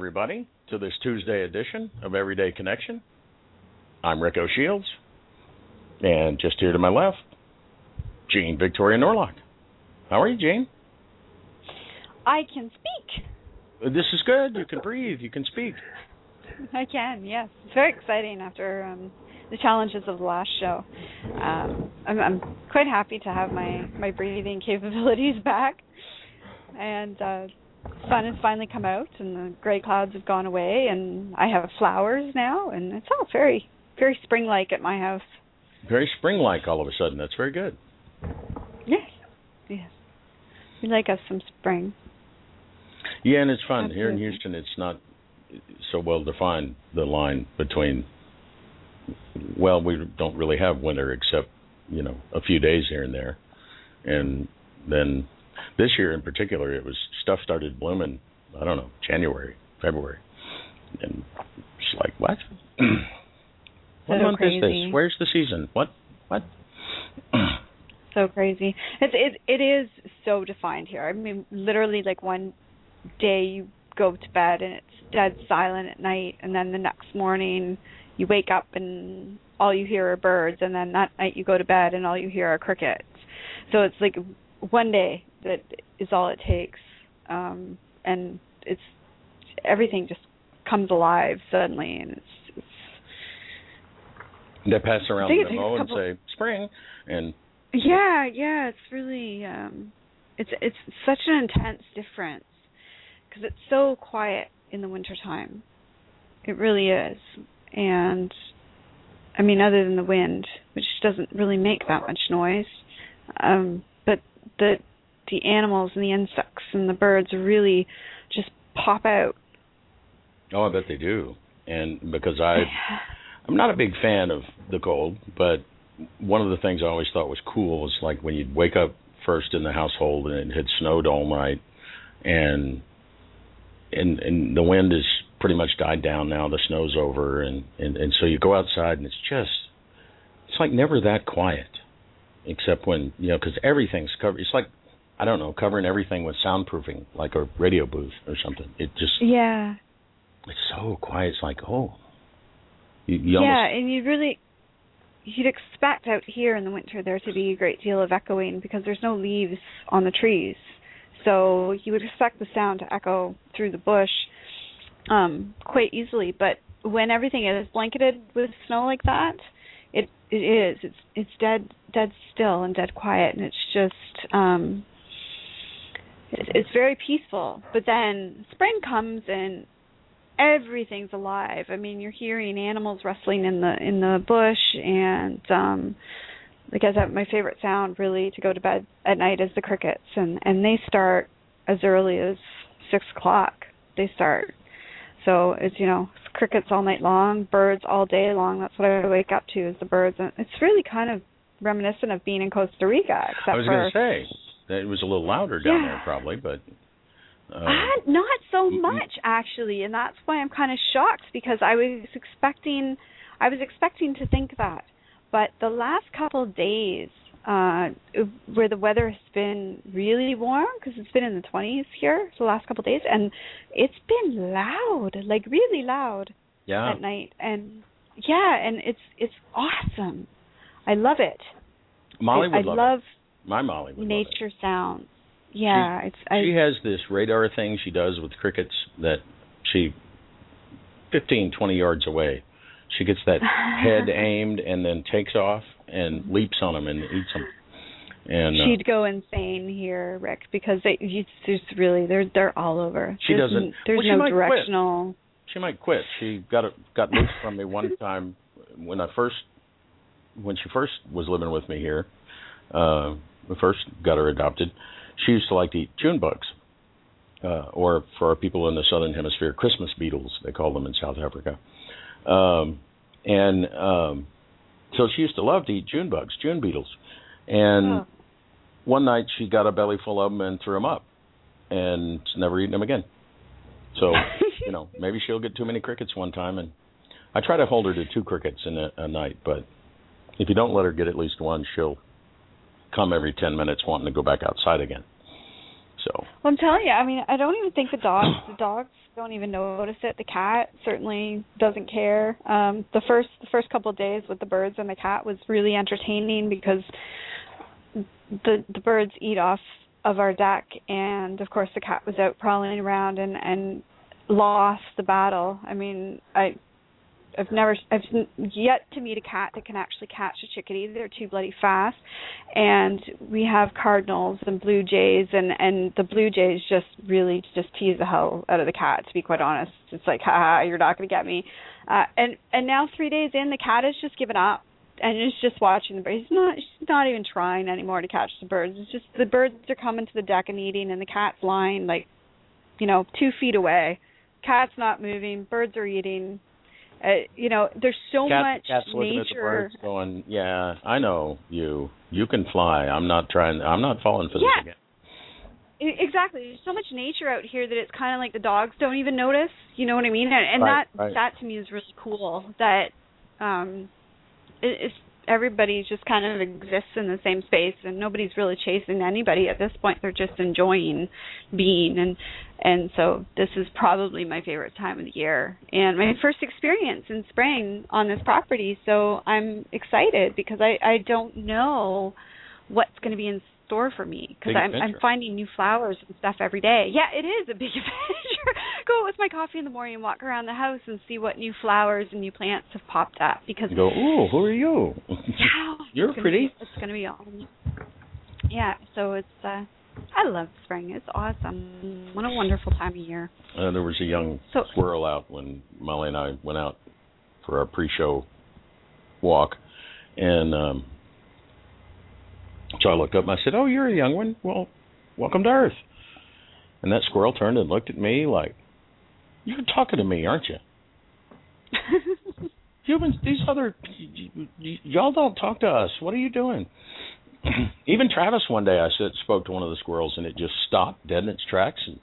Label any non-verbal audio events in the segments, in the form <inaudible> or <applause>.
Everybody, to this Tuesday edition of Everyday Connection. I'm Rico Shields, and just here to my left, Jane Victoria Norlock. How are you, Jane? I can speak. This is good. You can breathe. You can speak. I can, yes. It's very exciting after um, the challenges of the last show. Um, I'm, I'm quite happy to have my, my breathing <laughs> capabilities back. And uh, sun has finally come out, and the gray clouds have gone away, and I have flowers now, and it's all very, very spring like at my house. Very spring like all of a sudden. That's very good. Yes, yes. We like us some spring. Yeah, and it's fun. Here in Houston, it's not so well defined, the line between, well, we don't really have winter except, you know, a few days here and there. And then this year in particular, it was stuff started blooming, I don't know, January, February. And it's like, what? <clears throat> what So month is this? Where's the season? What? What? <clears throat> so crazy. It's it it is so defined here. I mean, literally, like one day you go to bed and it's dead silent at night, and then the next morning you wake up and all you hear are birds, and then that night you go to bed and all you hear are crickets. So it's like one day that is all it takes, um, and it's everything just comes alive suddenly, and it's, it's they pass around the memo a and say spring, and Yeah, yeah, it's really um it's it's such an intense difference because it's so quiet in the wintertime. It really is. And I mean other than the wind, which doesn't really make that much noise. Um but the the animals and the insects and the birds really just pop out. oh, I bet they do. And because I I'm not a big fan of the cold, but one of the things I always thought was cool was like when you'd wake up first in the household and it had snowed all night and and and the wind is pretty much died down now, the snow's over and and and so you go outside and it's just it's like never that quiet except when, you know, cuz everything's covered. It's like I don't know, covering everything with soundproofing like a radio booth or something. It just Yeah. it's so quiet. It's like, oh, you, you yeah, almost and you'd really you'd expect out here in the winter there to be a great deal of echoing because there's no leaves on the trees. So you would expect the sound to echo through the bush um quite easily, but when everything is blanketed with snow like that, it it is. It's it's dead dead still and dead quiet and it's just um it's, it's very peaceful. But then spring comes and everything's alive. I mean, you're hearing animals rustling in the in the bush, and um, like I said, my favorite sound really to go to bed at night is the crickets, and and they start as early as six o'clock. They start, so it's you know it's crickets all night long, birds all day long. That's what I wake up to is the birds, and it's really kind of reminiscent of being in Costa Rica, except I was for going to say it was a little louder down Yeah. there, probably, but uh, not so much actually, and that's why I'm kind of shocked because I was expecting, I was expecting to think that, but the last couple of days, uh, where the weather has been really warm because it's been in the 20s here the last couple of days, and it's been loud, like really loud yeah, at night, and yeah, and it's it's awesome. I love it. Molly would I love, love it. My Molly would nature sounds. yeah, it's I, she has this radar thing she does with crickets that she 15 20 yards away she gets that <laughs> head aimed and then takes off and leaps on them and eats them and uh, she'd go insane here, Rick, because they you just really they're they're all over. She there's, doesn't- There's well, she no might quit. directional. she might quit. She got it got loose from me one time when I first when she first was living with me here. Uh, we first got her adopted. She used to like to eat June bugs, uh, or for our people in the southern hemisphere, Christmas beetles they call them in South Africa. Um, and um, so she used to love to eat June bugs, June beetles. And Oh. one night she got a belly full of them and threw them up, and never eaten them again. So <laughs> you know, maybe she'll get too many crickets one time, and I try to hold her to two crickets in a, a night. But if you don't let her get at least one, she'll come every ten minutes wanting to go back outside again. So Well, I'm telling you, I mean, I don't even think the dogs the dogs don't even notice it. The cat certainly doesn't care. Um the first the first couple of days with the birds and the cat was really entertaining because the the birds eat off of our deck and of course the cat was out prowling around and and lost the battle. I mean, I I've never I've yet to meet a cat that can actually catch a chickadee. They're too bloody fast. And we have cardinals and blue jays and and the blue jays just really just tease the hell out of the cat to be quite honest. It's like, ha, you're not going to get me. Uh and and now 3 days in the cat has just given up and is just watching the birds. He's not she's not even trying anymore to catch the birds. It's just the birds are coming to the deck and eating and the cat's lying like you know, 2 feet away. Cat's not moving, birds are eating. Uh, you know, there's so Cat, much cat's looking at the nature. birds, going, "Yeah, I know you. You can fly. I'm not trying. I'm not falling for this Yeah. again." E- Exactly. There's so much nature out here that it's kind of like the dogs don't even notice. You know what I mean? And, and Right, that right. that to me is really cool. That um, it, it's everybody just kind of exists in the same space, and nobody's really chasing anybody at this point. They're just enjoying being, and and so this is probably my favorite time of the year and my first experience in spring on this property. So I'm excited because I I don't know what's going to be in store for me because I'm I'm finding new flowers and stuff every day. Yeah, it is a big <laughs> adventure. Go out with my coffee in the morning and walk around the house and see what new flowers and new plants have popped up because You go, "Ooh, who are you?" <laughs> wow, <laughs> You're it's gonna pretty. Be, it's going to be awesome. Yeah, so it's uh I love spring. It's awesome. What a wonderful time of year. Uh, there was a young So- squirrel out when Molly and I went out for our pre-show walk, and um, so I looked up and I said, "Oh, you're a young one. Well, welcome to Earth." And that squirrel turned and looked at me like, "You're talking to me, aren't you?" <laughs> Humans, these other y- y- y- y'all don't talk to us. What are you doing? <clears throat> Even Travis one day I said spoke to one of the squirrels and it just stopped dead in its tracks and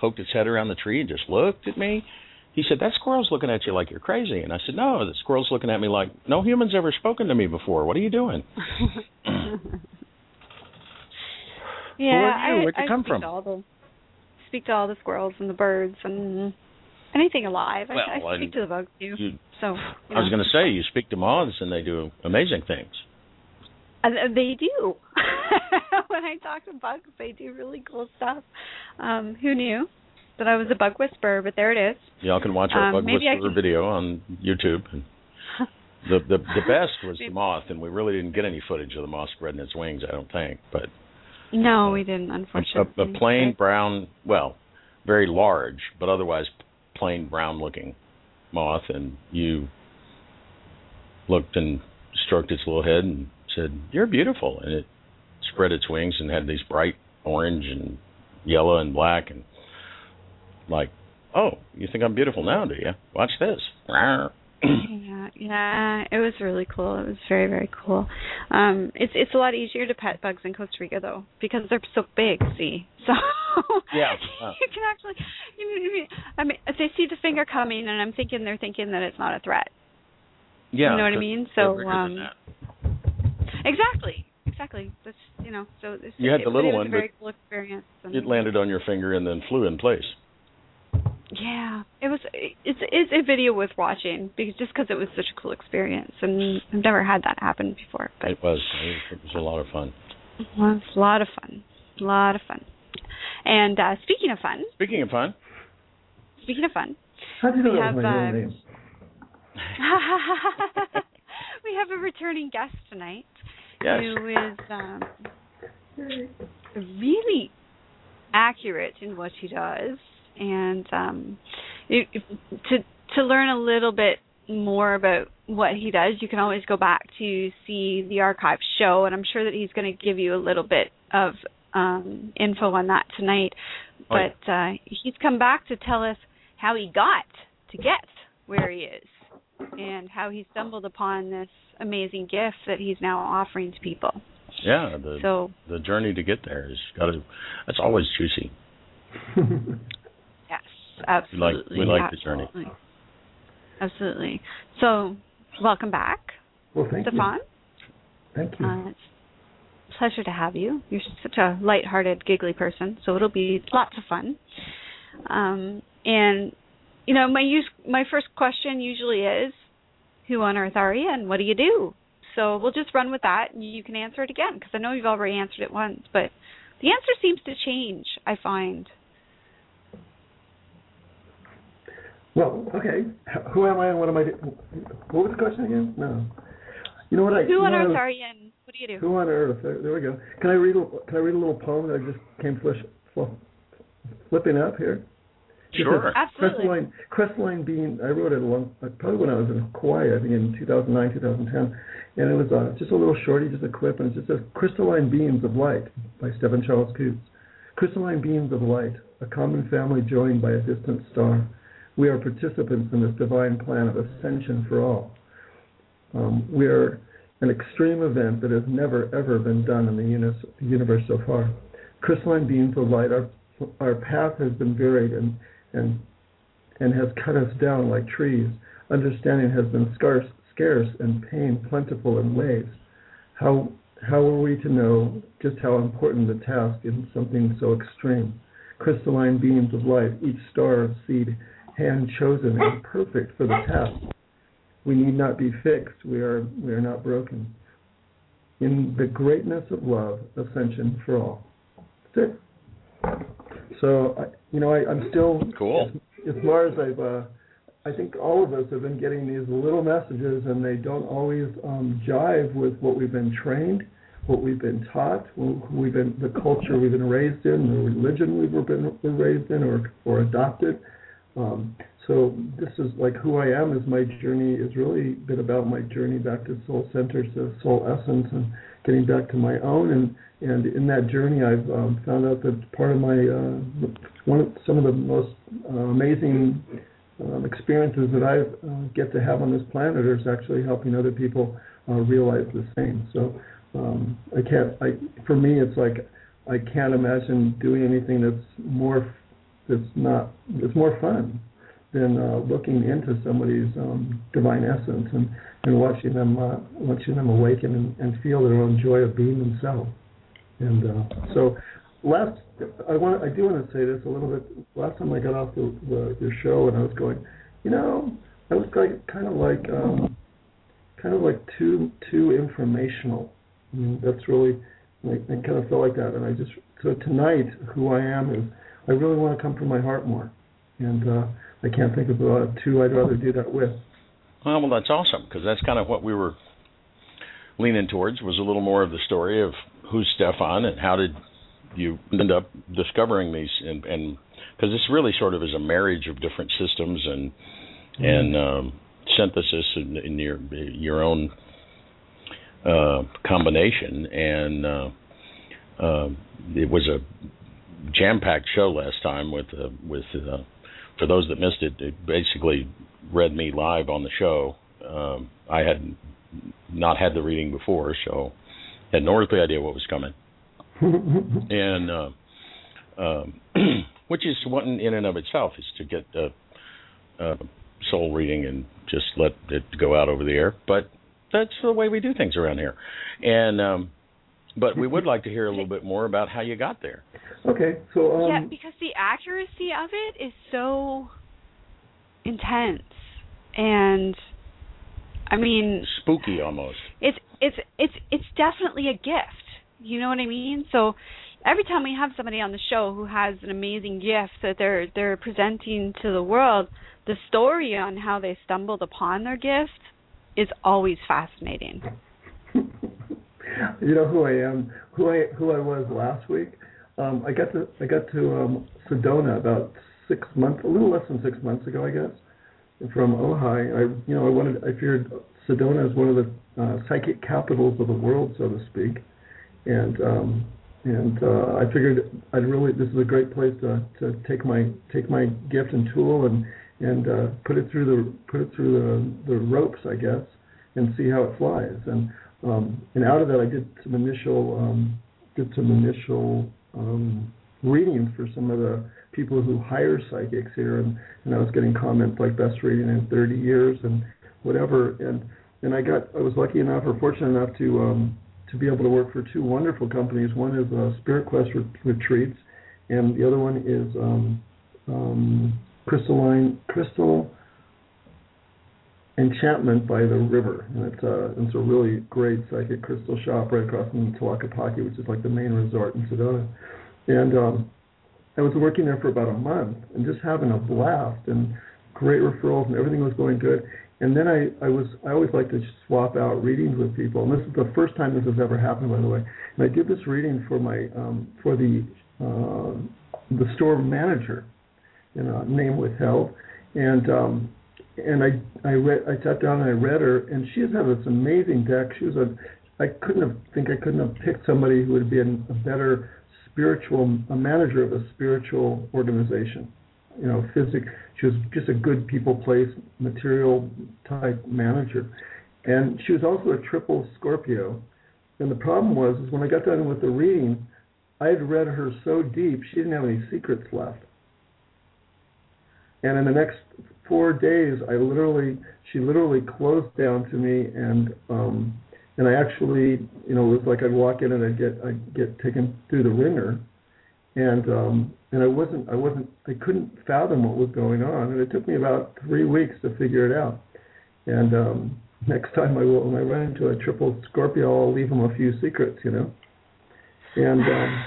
poked its head around the tree and just looked at me. He said, That squirrel's looking at you like you're crazy. And I said, No, the squirrel's looking at me like no human's ever spoken to me before. What are you doing? <laughs> Yeah, you? I, Where'd you I come speak from? To all the, speak to all the squirrels and the birds and anything alive. I, Well, I speak to the bugs too. You, so you I was going to say, you speak to moths and they do amazing things. Uh, they do. <laughs> when I talk to bugs, they do really cool stuff. Um, who knew that I was a bug whisperer? But there it is. Y'all can watch our Um, bug whisperer can- video on YouTube. <laughs> The the the best was the moth, and we really didn't get any footage of the moth spreading its wings. I don't think, but No, we didn't. Unfortunately, a, a plain brown, well, very large, but otherwise plain brown looking moth, and you looked and stroked its little head and said, "You're beautiful," and it spread its wings and had these bright orange and yellow and black, and like, "Oh, you think I'm beautiful now, do you? Watch this." Yeah, yeah, it was really cool. It was very, very cool. Um, it's it's a lot easier to pet bugs in Costa Rica though because they're so big. See, <laughs> so Yeah, <laughs> yeah. you can actually. You know, I mean, if they see the finger coming, and I'm thinking they're thinking that it's not a threat. Yeah, You know what I mean? So, um. Exactly, exactly. That's you know. So this, You had it, the little one, very cool experience. And, it landed on your finger and then flew in place. Yeah, it was. It's it's a video worth watching because just because it was such a cool experience, and I've never had that happen before. But It was. It was a lot of fun. it was a lot of fun. A lot of fun. And uh, speaking of fun, Speaking of fun, speaking of fun, How do you know We have, my real uh, name? <laughs> we have a returning guest tonight yes. who is um, really accurate in what he does, and um, if, if- to to learn a little bit more about what he does, you can always go back to see the archive show, and I'm sure that he's going to give you a little bit of um, info on that tonight. Oh, yeah. But uh, he's come back to tell us how he got to get where he is, and how he stumbled upon this amazing gift that he's now offering to people. Yeah, the So the journey to get there is got to. That's always juicy. <laughs> Yes, absolutely. we like the journey. Absolutely. Absolutely. So, welcome back, well, thank Stefan. you. Thank you. Uh, it's a pleasure to have you. You're such a light-hearted, giggly person, so it'll be lots of fun. Um, and you know, my use, my first question usually is, "Who on earth are you, and what do you do?" So we'll just run with that, and you can answer it again because I know you've already answered it once, but the answer seems to change. I find. Well, okay. Who am I and what am I doing? What was the question again? No. You know what I? Who on earth are you, and what do you do? Who on earth? There, there we go. Can I read? a- Can I read a little poem that I just came flish, fl- flipping up here? Sure. Absolutely. Crystalline, crystalline being. I wrote it a long, probably when I was in Kauai, I think in 2009, 2010, and it was uh, just a little shorty, just a clip, and it just says "Crystalline Beams of Light" by Stephen Charles Coutts. Crystalline beams of light, a common family joined by a distant star. We are participants in this divine plan of ascension for all. Um, we are an extreme event that has never ever been done in the universe so far. Crystalline beams of light, our our path has been varied and and and has cut us down like trees. Understanding has been scarce, scarce, and pain plentiful in waves. How how are we to know just how important the task in something so extreme? Crystalline beams of light, each star of seed, hand chosen and <laughs> perfect for the task. We need not be fixed. We are we are not broken. In the greatness of love, ascension for all. That's it. So, I, you know, I, I'm still Cool. as far as I've, uh, I think all of us have been getting these little messages, and they don't always um, jive with what we've been trained, what we've been taught, who who we've been, the culture we've been raised in, the religion we've been, been raised in, or or adopted. Um, so this is like who I am. Is my journey is really been about my journey back to soul center, to soul essence, and getting back to my own. And and in that journey, I've um, found out that part of my uh, one of some of the most uh, amazing um, experiences that I uh, get to have on this planet is actually helping other people uh, realize the same. So um, I can't. I for me, it's like I can't imagine doing anything that's more that's not it's more fun than uh, looking into somebody's um, divine essence and, and watching them uh, watching them awaken and, and feel their own joy of being themselves. And uh, so, last I want I do want to say this a little bit. Last time I got off the, the your show and I was going, you know, I was like kind of like um, kind of like too too informational. I mean, that's really like I kind of felt like that. And I just so tonight, who I am is I really want to come from my heart more, and uh, I can't think of uh, two I'd rather do that with. Well, well, that's awesome because that's kind of what we were leaning towards was a little more of the story of who's Stefan and how did you end up discovering these and and because this really sort of is a marriage of different systems and and um, synthesis in, in your your own uh, combination. And uh, uh, it was a jam-packed show last time with uh, with uh, for those that missed it, it basically read me live on the show. Um, I had not had the reading before, so had no earthly idea what was coming. <laughs> and uh, um, <clears throat> which is one in and of itself is to get a, a soul reading and just let it go out over the air. But that's the way we do things around here. And um, but we would like to hear a little bit more about how you got there. Okay, so um, yeah, because the accuracy of it is so intense, and I mean, Spooky almost. it's it's it's it's definitely a gift. You know what I mean? So every time we have somebody on the show who has an amazing gift that they're they're presenting to the world, the story on how they stumbled upon their gift is always fascinating. <laughs> you know who I am, who I who I was last week. Um, I got to I got to um, Sedona about six months, a little less than six months ago, I guess, from Ojai. I you know I wanted I feared Sedona is one of the uh, psychic capitals of the world, so to speak, and um, and uh, I figured I'd really this is a great place to to take my take my gift and tool and and uh, put it through the put it through the the ropes, I guess, and see how it flies. And um, and out of that, I did some initial um, did some initial um, readings for some of the people who hire psychics here, and, and I was getting comments like best reading in 30 years and whatever. And and I got I was lucky enough or fortunate enough to um, to be able to work for two wonderful companies. One is uh, Spirit Quest Retreats, and the other one is um, um, Crystalline Crystal Enchantment by the River, and it's a it's a really great psychic crystal shop right across from Tlaquepaque, which is like the main resort in Sedona. And um, I was working there for about a month and just having a blast and great referrals and everything was going good. And then I, I was I always like to swap out readings with people, and this is the first time this has ever happened, by the way. And I did this reading for my um, for the uh, the store manager, you know, name withheld, and um, and I I read I sat down and I read her, and she had this amazing deck. She was a I couldn't have think I couldn't have picked somebody who would have been a better spiritual a manager of a spiritual organization. You know, physic. She was just a good people place material type manager, and she was also a triple Scorpio. And the problem was is when I got done with the reading, I had read her so deep she didn't have any secrets left. And in the next four days, I literally, she literally closed down to me, and um, and I actually, you know, it was like I'd walk in and I'd get I'd get taken through the ringer, and um, and I wasn't I wasn't I couldn't fathom what was going on, and it took me about three weeks to figure it out. And um, <laughs> next time I will, when I run into a triple Scorpio, I'll leave them a few secrets, you know. And um,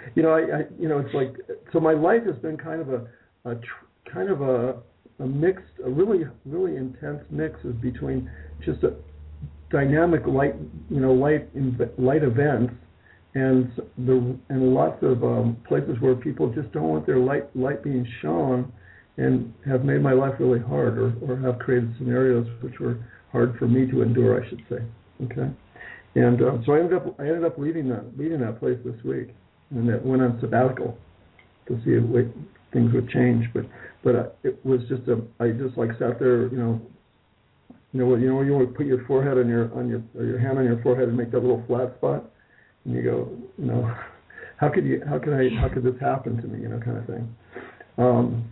<laughs> you know, I, I you know, it's like so my life has been kind of a, a tr- kind of a a mixed, a really, really intense mix of between just a dynamic light, you know, light light events, and the and lots of um, places where people just don't want their light light being shown, and have made my life really hard, or or have created scenarios which were hard for me to endure, I should say. Okay, and uh, so I ended up I ended up leaving that leaving that place this week, and that went on sabbatical to see if things would change, but but uh, it was just a I just like sat there, you know, you know what you know you want to put your forehead on your on your or your hand on your forehead and make that little flat spot, and you go, you know, <laughs> how could you how could I how could this happen to me, you know, kind of thing. Um,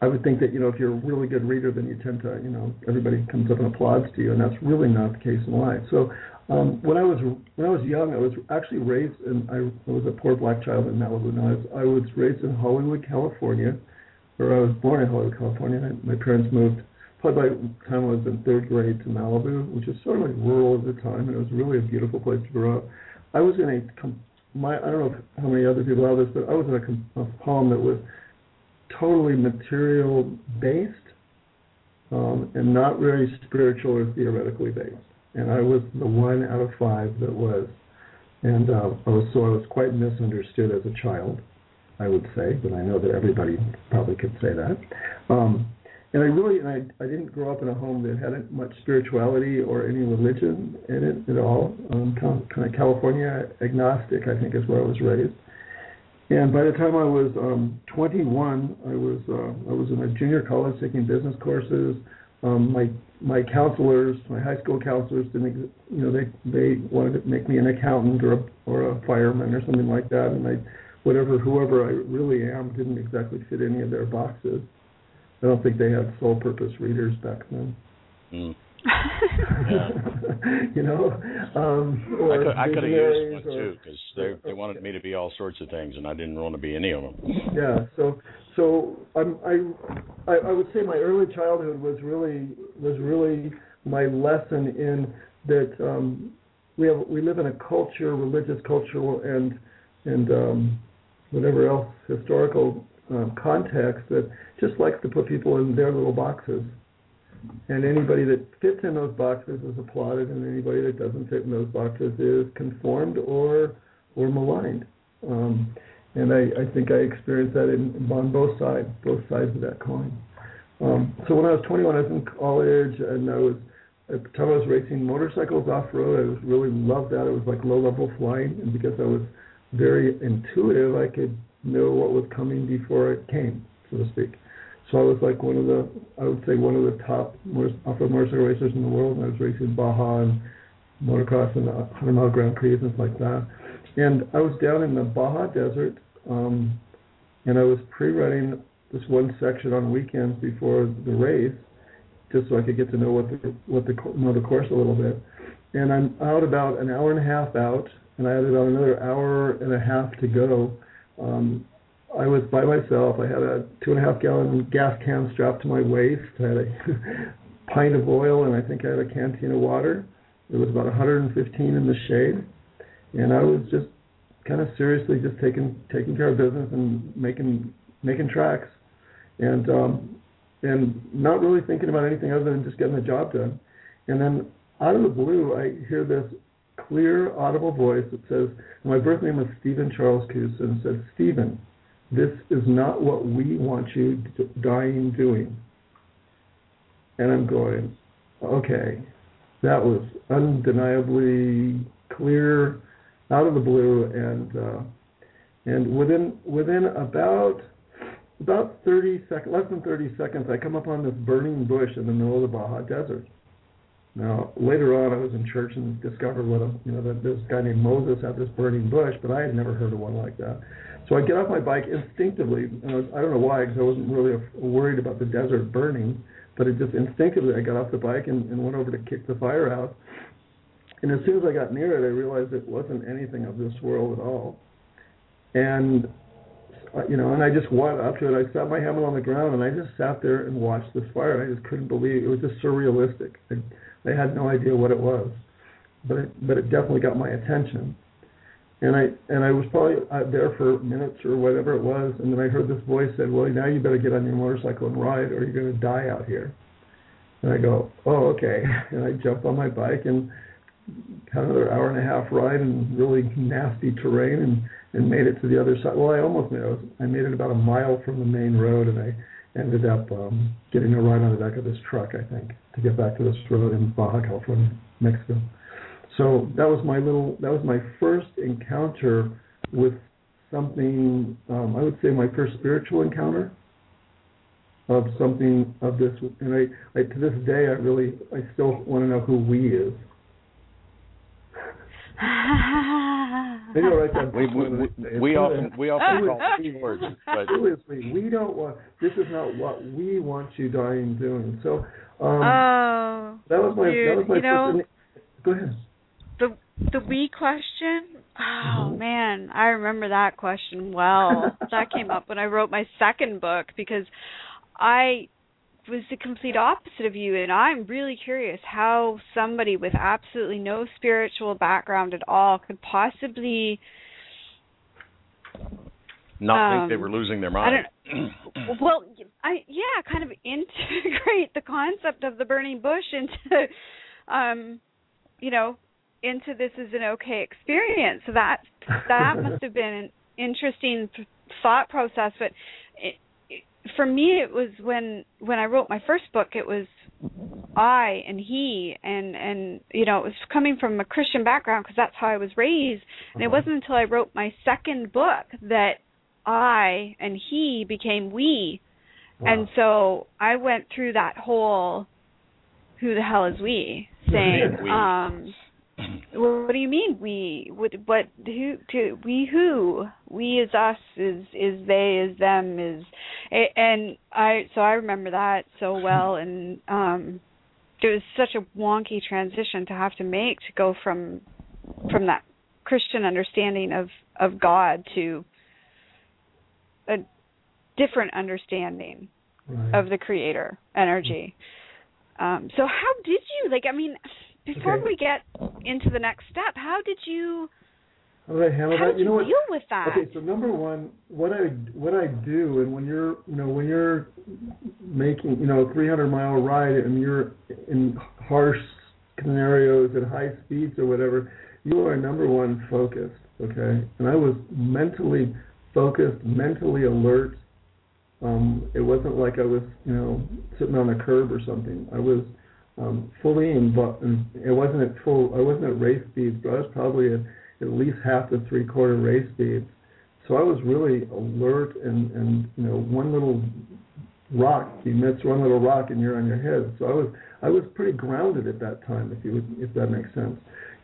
I would think that you know if you're a really good reader, then you tend to you know everybody comes up and applauds to you, and that's really not the case in life. So um, when I was when I was young, I was actually raised in I, I was a poor black child in Malibu. And I was I was raised in Hollywood, California or I was born in Hollywood, California. My parents moved probably by the time I was in third grade to Malibu, which is sort of like rural at the time, and it was really a beautiful place to grow up. I was in a my I don't know how many other people have this, but I was in a, a home that was totally material based um, and not very spiritual or theoretically based. And I was the one out of five that was, and uh, I was so I was quite misunderstood as a child. I would say, but I know that everybody probably could say that. Um, and I really, and I, I didn't grow up in a home that had much spirituality or any religion in it at all. Um, kind of California agnostic, I think, is where I was raised. And by the time I was um, 21, I was uh, I was in a junior college taking business courses. Um, my my counselors, my high school counselors, didn't you know they they wanted to make me an accountant or a, or a fireman or something like that, and I whatever whoever I really am didn't exactly fit any of their boxes. I don't think they had sole purpose readers back then. Mm. yeah. <laughs> you know, um, I could, I could have used one too because they they wanted me to be all sorts of things, and I didn't want to be any of them. Yeah, so so I'm, I I I would say my early childhood was really was really my lesson in that um, we have we live in a culture, religious culture, and and um, whatever else historical um, context that just likes to put people in their little boxes. And anybody that fits in those boxes is applauded, and anybody that doesn't fit in those boxes is conformed or or maligned. Um, and I, I think I experienced that in, on both sides, both sides of that coin. Um, so when I was 21, I was in college, and I was at the time I was racing motorcycles off road. I was really loved that. It was like low level flying, and because I was very intuitive, I could know what was coming before it came, so to speak. So I was like one of the, I would say one of the top off-road motorcycle racers in the world. I was racing Baja and motocross and 100 mile Grand Prix and things like that. And I was down in the Baja Desert, um, and I was pre-running this one section on weekends before the race, just so I could get to know what the what the know the course a little bit. And I'm out about an hour and a half out, and I had about another hour and a half to go. Um, I was by myself. I had a two and a half gallon gas can strapped to my waist. I had a <laughs> pint of oil, and I think I had a canteen of water. It was about 115 in the shade, and I was just kind of seriously just taking taking care of business and making making tracks, and um, and not really thinking about anything other than just getting the job done. And then out of the blue, I hear this clear, audible voice that says, my birth name was Stephen Charles Coutts, and said, Stephen, this is not what we want you dying doing. And I'm going, okay, that was undeniably clear, out of the blue, and uh, and within within about about 30 seconds, less than 30 seconds, I come upon this burning bush in the middle of the Baja Desert. Now, later on, I was in church and discovered what a, you know that this guy named Moses had this burning bush, but I had never heard of one like that. So I get off my bike instinctively, and I, was, I don't know why, because I wasn't really worried about the desert burning, but it just instinctively I got off the bike and, and went over to kick the fire out. And as soon as I got near it, I realized it wasn't anything of this world at all. And uh, you know, and I just went up to it. I sat my helmet on the ground and I just sat there and watched this fire. I just couldn't believe it. it was just surrealistic. I, I had no idea what it was, but it, but it definitely got my attention and I and I was probably uh, there for minutes or whatever it was, and then I heard this voice said, "Well, now you better get on your motorcycle and ride, or you're going to die out here." And I go, "Oh, okay." <laughs> And I jumped on my bike and had another hour and a half ride in really nasty terrain, and and made it to the other side. Well, I almost made it. I made it about a mile from the main road, and I ended up um, getting a ride on the back of this truck, I think, to get back to this road in Baja California, Mexico. So that was my little that was my first encounter with something um, I would say my first spiritual encounter of something of this and I, I to this day I really I still want to know who we is. Maybe I'll write that we, we, we, we often we often call keywords, but seriously, we don't want. This is not what we want you dying doing. So um, oh, that was my dude, that was my you know. Go ahead the the we question oh mm-hmm. man i remember that question well <laughs> that came up when i wrote my second book because i was the complete opposite of you and i'm really curious how somebody with absolutely no spiritual background at all could possibly not um, think they um, were losing their mind <clears throat> well i yeah kind of integrate <laughs> the concept of the burning bush into um you know into this as an okay experience. So that that must have been an interesting thought process. But it, for me, it was when when I wrote my first book. It was I and he, and and you know, it was coming from a Christian background because that's how I was raised. And it uh-huh. wasn't until I wrote my second book that I and he became we. Wow. And so I went through that whole who the hell is we saying um what do you mean we? What? What? Who? To we? Who? We is us. Is is they? Is them? Is and I. So I remember that so well, and um, it was such a wonky transition to have to make to go from from that Christian understanding of of God to a different understanding right. of the Creator energy. Um, so how did you like? I mean before okay. we get into the next step, how did you How did I handle How that? did you know what? deal with that? Okay, so number one, what I what I do, and when you're you know when you're making you know a 300 mile ride and you're in harsh scenarios at high speeds or whatever, you are number one focused. Okay, and I was mentally focused, mentally alert. Um, it wasn't like I was you know sitting on a curb or something. I was um, fully involved. It wasn't at full. I wasn't at race speeds, but I was probably at at least half to three quarter race speeds. So I was really alert and, and you know, one little rock emits one little rock and you're on your head. So I was I was pretty grounded at that time if you would if that makes sense.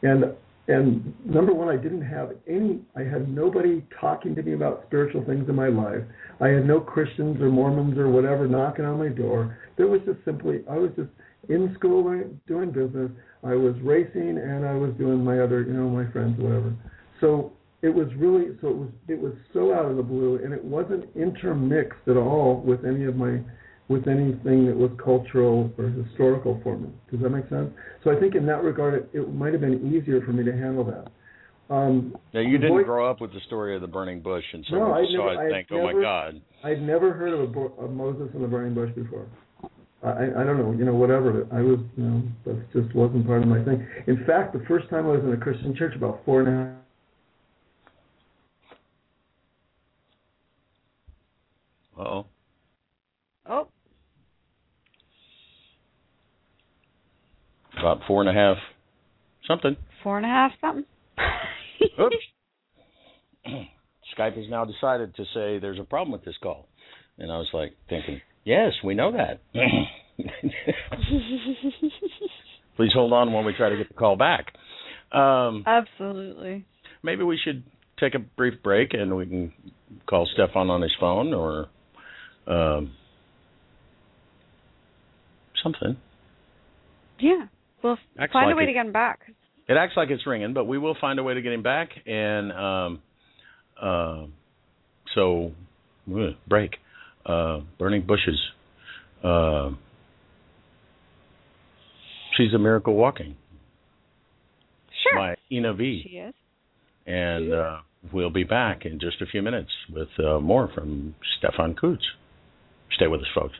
And and number one, I didn't have any I had nobody talking to me about spiritual things in my life. I had no Christians or Mormons or whatever knocking on my door. There was just simply I was just in school doing business. I was racing and I was doing my other, you know, my friends, whatever. So it was really, so it was, it was so out of the blue, and it wasn't intermixed at all with any of my, with anything that was cultural or historical for me. Does that make sense? So I think in that regard, it, it might have been easier for me to handle that. Um, now you didn't voice, grow up with the story of the burning bush, and so no, I saw never, it, think, never, "Oh my God!" I'd never heard of, a, of Moses and the burning bush before. I, I don't know, you know, whatever. I was, you know, that just wasn't part of my thing. In fact, the first time I was in a Christian church, about four and a half. Uh-oh. Oh. About four and a half something. Four and a half something. <laughs> Oops. <clears throat> Skype has now decided to say there's a problem with this call. And I was like thinking, yes, we know that. <laughs> Please hold on while we try to get the call back. Um, Absolutely. Maybe we should take a brief break and we can call Stefan on his phone or um, something. Yeah. We'll Acts find like a way it. to get him back. It acts like it's ringing, but we will find a way to get him back. And um, uh, so, break. Uh, burning bushes. Uh, she's a miracle walking. Sure. By Ina V. She is. And uh, we'll be back in just a few minutes with uh, more from Stefan Kutz. Stay with us, folks.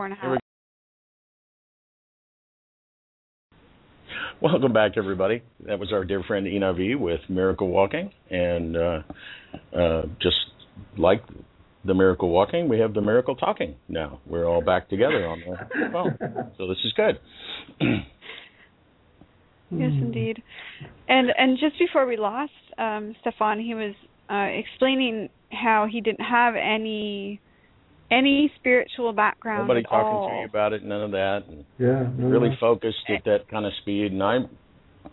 Four and a Here we half. Welcome back, everybody. That was our dear friend Ina V with Miracle Walking, and uh, uh, just like the Miracle Walking, we have the Miracle Talking now. We're all back together on the phone, so this is good. Yes, indeed. And and just before we lost um, Stefan, he was uh, explaining how he didn't have any any spiritual background Nobody at talking all. to you about it, none of that. And Yeah. no, really no. focused at that kind of speed. And I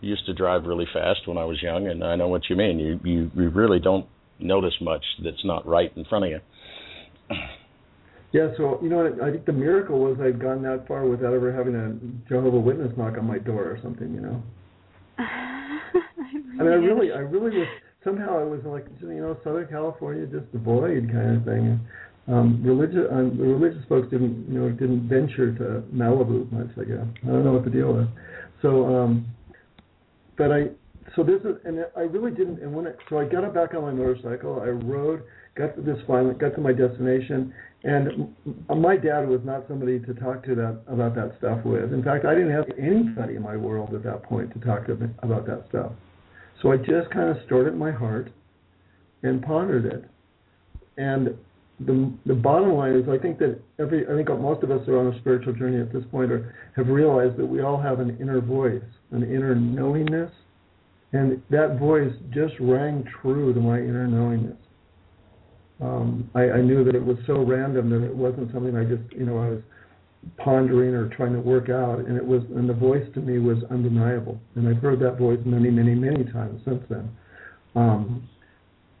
used to drive really fast when I was young, and I know what you mean. You you, you really don't notice much that's not right in front of you. Yeah, so you know, what, I think the miracle was I'd gone that far without ever having a Jehovah Witness knock on my door or something. You know. <laughs> I mean, I really, I really was. Somehow I was like, you know, Southern California, just the void kind of thing. Um, religious, um, the religious folks didn't, you know, didn't venture to Malibu much. I guess I don't know what the deal was. So, um, but I, so this is, and I really didn't. And when I, so I got back on my motorcycle, I rode, got to this final, got to my destination, and my dad was not somebody to talk to that about that stuff with. In fact, I didn't have anybody in my world at that point to talk to about that stuff. So I just kind of stored it in my heart and pondered it. And the the bottom line is, I think that every I think most of us are on a spiritual journey at this point, or have realized that we all have an inner voice, an inner knowingness, and that voice just rang true to my inner knowingness. Um, I, I knew that it was so random that it wasn't something I just you know I was pondering or trying to work out, and it was and the voice to me was undeniable, and I've heard that voice many many many times since then. Um,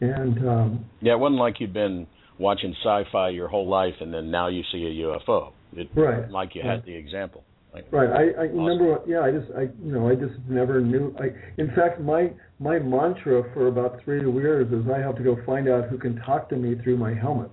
and um, Yeah, it wasn't like you'd been watching sci-fi your whole life, and then now you see a UFO. It Right. like you had the example. Like, Right. I, I remember. Yeah. I just. I. You know. I just never knew. I. In fact, my my mantra for about three years is I have to go find out who can talk to me through my helmet.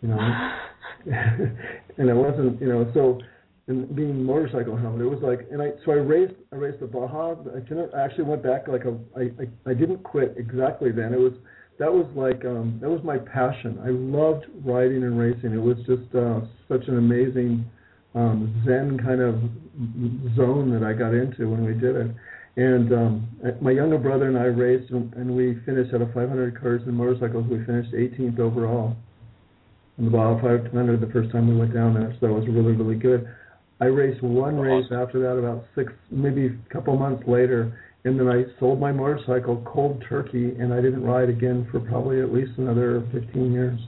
You know. <laughs> and it wasn't. You know. So, and being motorcycle helmet, it was like. And I. So I raced. I raced the Baja. I, I actually went back like a. I, I. I didn't quit exactly then. It was. That was like. Um. That was my passion. I loved riding and racing. It was just uh, such an amazing um, Zen kind of zone that I got into when we did it. And um, my younger brother and I raced, and, and we finished out of 500 cars and motorcycles. We finished 18th overall in the Baja 500 the first time we went down there. So that was really, really good. I raced one race after that, about six, maybe a couple months later, and then I sold my motorcycle cold turkey, and I didn't ride again for probably at least another 15 years.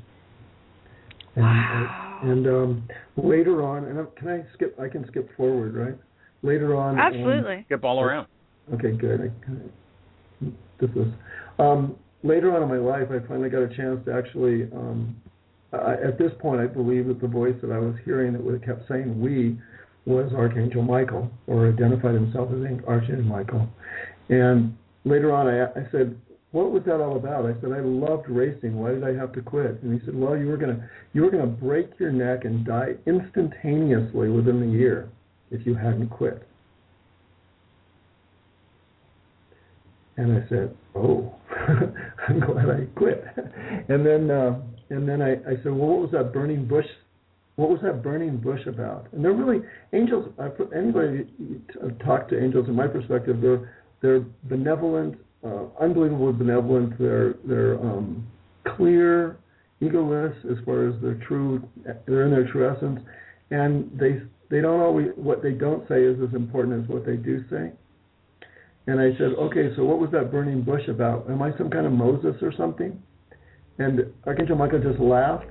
And, Wow. and um, later on, and can I skip? I can skip forward, right? Later on, um, Absolutely. skip all around. Okay, good. I, this is um, later on in my life. I finally got a chance to actually. Um, I, at this point, I believe that the voice that I was hearing that would have kept saying "we" was Archangel Michael, or identified himself as Archangel Michael. And later on, I, I said, "What was that all about?" I said, "I loved racing. Why did I have to quit?" And he said, "Well, you were gonna you were gonna break your neck and die instantaneously within the year if you hadn't quit." And I said, "Oh, <laughs> I'm glad I quit." <laughs> And then, uh, and then I, I said, "Well, what was that burning bush? What was that burning bush about?" And they're really angels. I put anybody uh, talk to angels. In my perspective, they're they're benevolent, uh, unbelievably benevolent. They're they're um, clear, egoless as far as their true. They're in their true essence, and they they don't always. What they don't say is as important as what they do say. And I said, okay, so what was that burning bush about? Am I some kind of Moses or something? And Archangel Michael just laughed,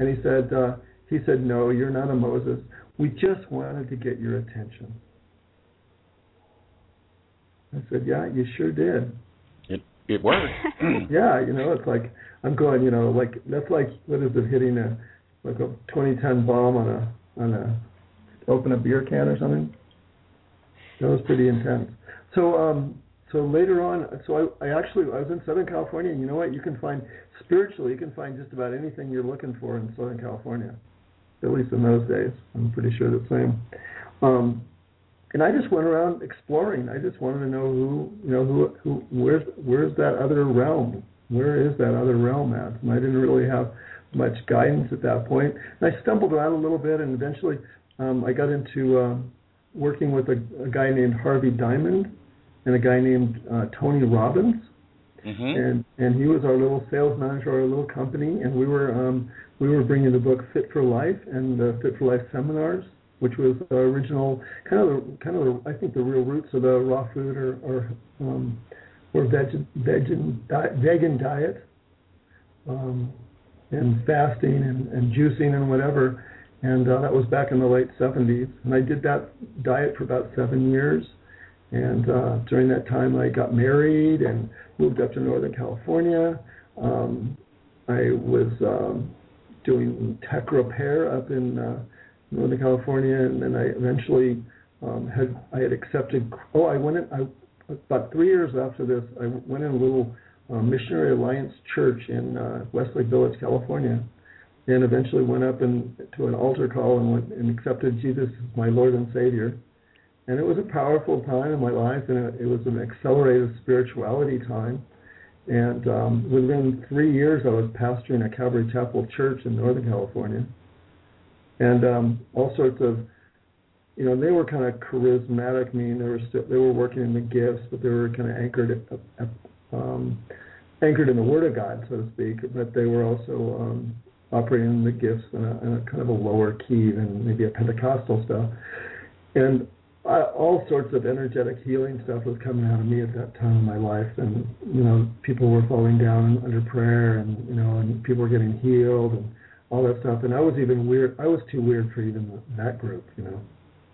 and he said, uh, he said, no, you're not a Moses. We just wanted to get your attention. I said, yeah, you sure did. It it worked. <clears throat> Yeah, you know, it's like I'm going, you know, like that's like what is it hitting a like a 20 ton bomb on a on a open a beer can or something. That was pretty intense. So um so later on, so I, I actually I was in Southern California, and you know what? You can find spiritually, you can find just about anything you're looking for in Southern California, at least in those days. I'm pretty sure the same. Um, and I just went around exploring. I just wanted to know who, you know, who, who, where's, where's that other realm? Where is that other realm at? And I didn't really have much guidance at that point. And I stumbled around a little bit, and eventually um, I got into uh, working with a, a guy named Harvey Diamond and a guy named uh, Tony Robbins hmm and and he was our little sales manager our little company and we were um we were bringing the book fit for life and the fit for life seminars which was the original kind of the kind of the, i think the real roots of the raw food or or um or veg vegan diet, vegan diet. Um and fasting and and juicing and whatever. And uh, that was back in the late 70s and i did that diet for about 7 years and uh, during that time, I got married and moved up to Northern California. Um, I was um, doing tech repair up in uh, Northern California, and then I eventually um, had I had accepted. Oh, I went in. I, about three years after this, I went in a little uh, Missionary Alliance church in uh, Westlake Village, California, and eventually went up and to an altar call and went and accepted Jesus as my Lord and Savior and it was a powerful time in my life, and it, was an accelerated spirituality time. And um, within three years, I was pastoring a Calvary Chapel church in Northern California, and um, all sorts of, you know, they were kind of charismatic. I mean, they were still they were working in the gifts, but they were kind of anchored um, anchored in the Word of God, so to speak. But they were also um, operating in the gifts in a, in a kind of a lower key than maybe a Pentecostal stuff. And All sorts of energetic healing stuff was coming out of me at that time in my life, and you know, people were falling down under prayer, and you know, and people were getting healed, and all that stuff. And I was even weird. I was too weird for even that group. You know,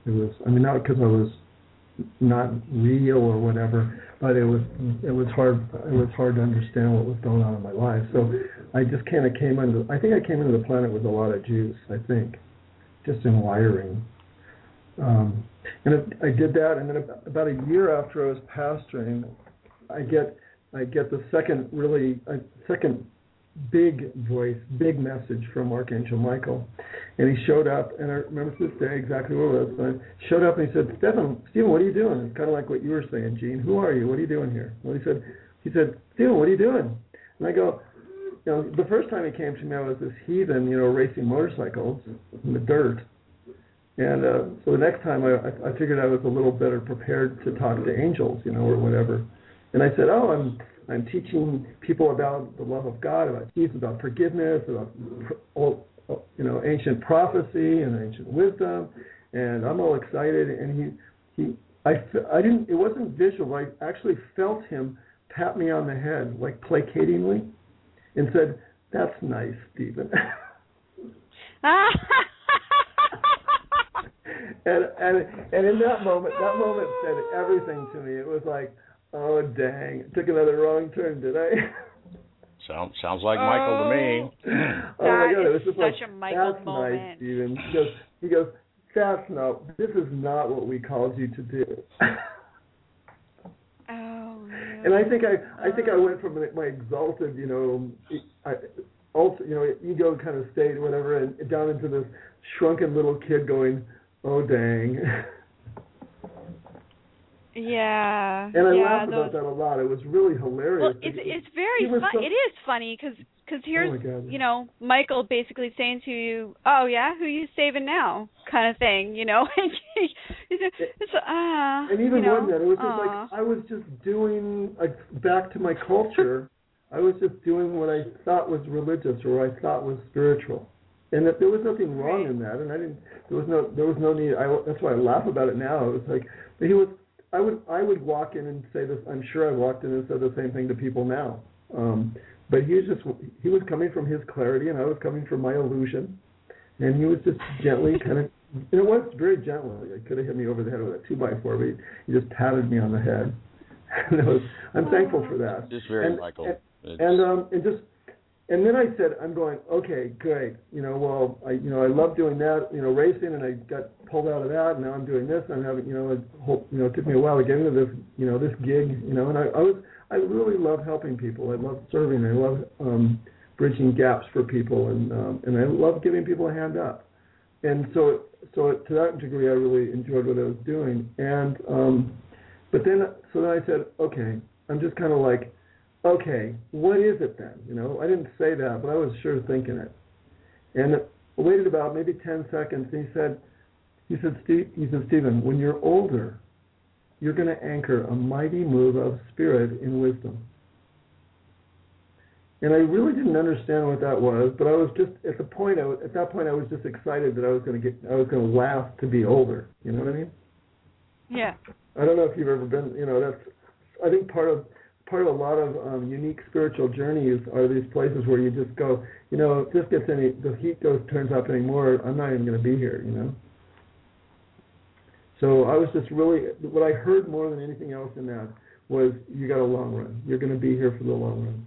it was. I mean, not because I was not real or whatever, but it was. It was hard. It was hard to understand what was going on in my life. So I just kind of came into. I think I came into the planet with a lot of juice. I think, just in wiring. Um, and I did that, and then about a year after I was pastoring, I get I get the second really uh, second big voice, big message from Archangel Michael, and he showed up, and I remember to this day exactly what it was. I showed up and he said, "Stephen, Stephen, what are you doing?" It's kind of like what you were saying, Gene. Who are you? What are you doing here? Well, he said, he said, Stephen, what are you doing? And I go, you know, the first time he came to me, I was this heathen, you know, racing motorcycles in the dirt. And uh, so the next time I, I figured I was a little better prepared to talk to angels, you know, or whatever. And I said, oh, I'm I'm teaching people about the love of God, about peace, about forgiveness, about all, you know ancient prophecy and ancient wisdom, and I'm all excited. And he he I I didn't it wasn't visual. I actually felt him pat me on the head like placatingly, and said, "That's nice, Stephen." <laughs> <laughs> and and and in that moment, that moment said everything to me. It was like, oh dang, took another wrong turn, did I? <laughs> Sounds sounds like Michael to me. oh, <clears throat> oh my god, it was is just such like a Michael that's nice, moment." Steven. He goes, he goes, that's not. This is not what we called you to do. <laughs> Oh. and I think I I think I oh. went from my exalted, you know, I, also, you know, ego kind of state, or whatever, and down into this shrunken little kid going, "Oh dang!" Yeah. And I yeah, laughed those, about that a lot. It was really hilarious. Well, it's it's very fun. so- it is funny because cause here's Oh you know Michael basically saying to you, "Oh yeah, who you saving now?" kind of thing, you know. <laughs> it's it's ah. and even you know, than that, it was just like I was just doing like back to my culture. I was just doing what I thought was religious or what I thought was spiritual, and that there was nothing wrong Right. in that. And I didn't. There was no. There was no need. I, that's why I laugh about it now. It was like but he was. I would. I would walk in and say this. I'm sure I walked in and said the same thing to people now. Um, but he was just. He was coming from his clarity, and I was coming from my illusion. And he was just gently kind of. And it was very gently. He could have hit me over the head with a two by four, but he, he just patted me on the head. <laughs> and it was, I'm thankful for that. Just very and, Michael. And, and um and just and then I said I'm going okay great. You know well I you know I love doing that you know racing and I got pulled out of that and now I'm doing this and I'm having you know a whole, you know it took me a while to get into this you know this gig you know and I, I was I really love helping people. I love serving I love um bridging gaps for people and um and I love giving people a hand up. And so so to that degree I really enjoyed what I was doing. And um but then so then I said okay I'm just kind of like okay, what is it then? You know, I didn't say that, but I was sure thinking it. And I waited about maybe 10 seconds, and he said, he said, Steve, he said, Stephen, when you're older, you're going to anchor a mighty move of spirit in wisdom. And I really didn't understand what that was, but I was just at the point. I was, at that point, I was just excited that I was going to get. I was going to last to be older. You know what I mean? Yeah. I don't know if you've ever been. You know, that's. I think part of part of a lot of um, unique spiritual journeys are these places where you just go. You know, if this gets any, the heat goes turns up anymore. I'm not even going to be here. You know. So I was just really what I heard more than anything else in that was you got a long run. You're going to be here for the long run.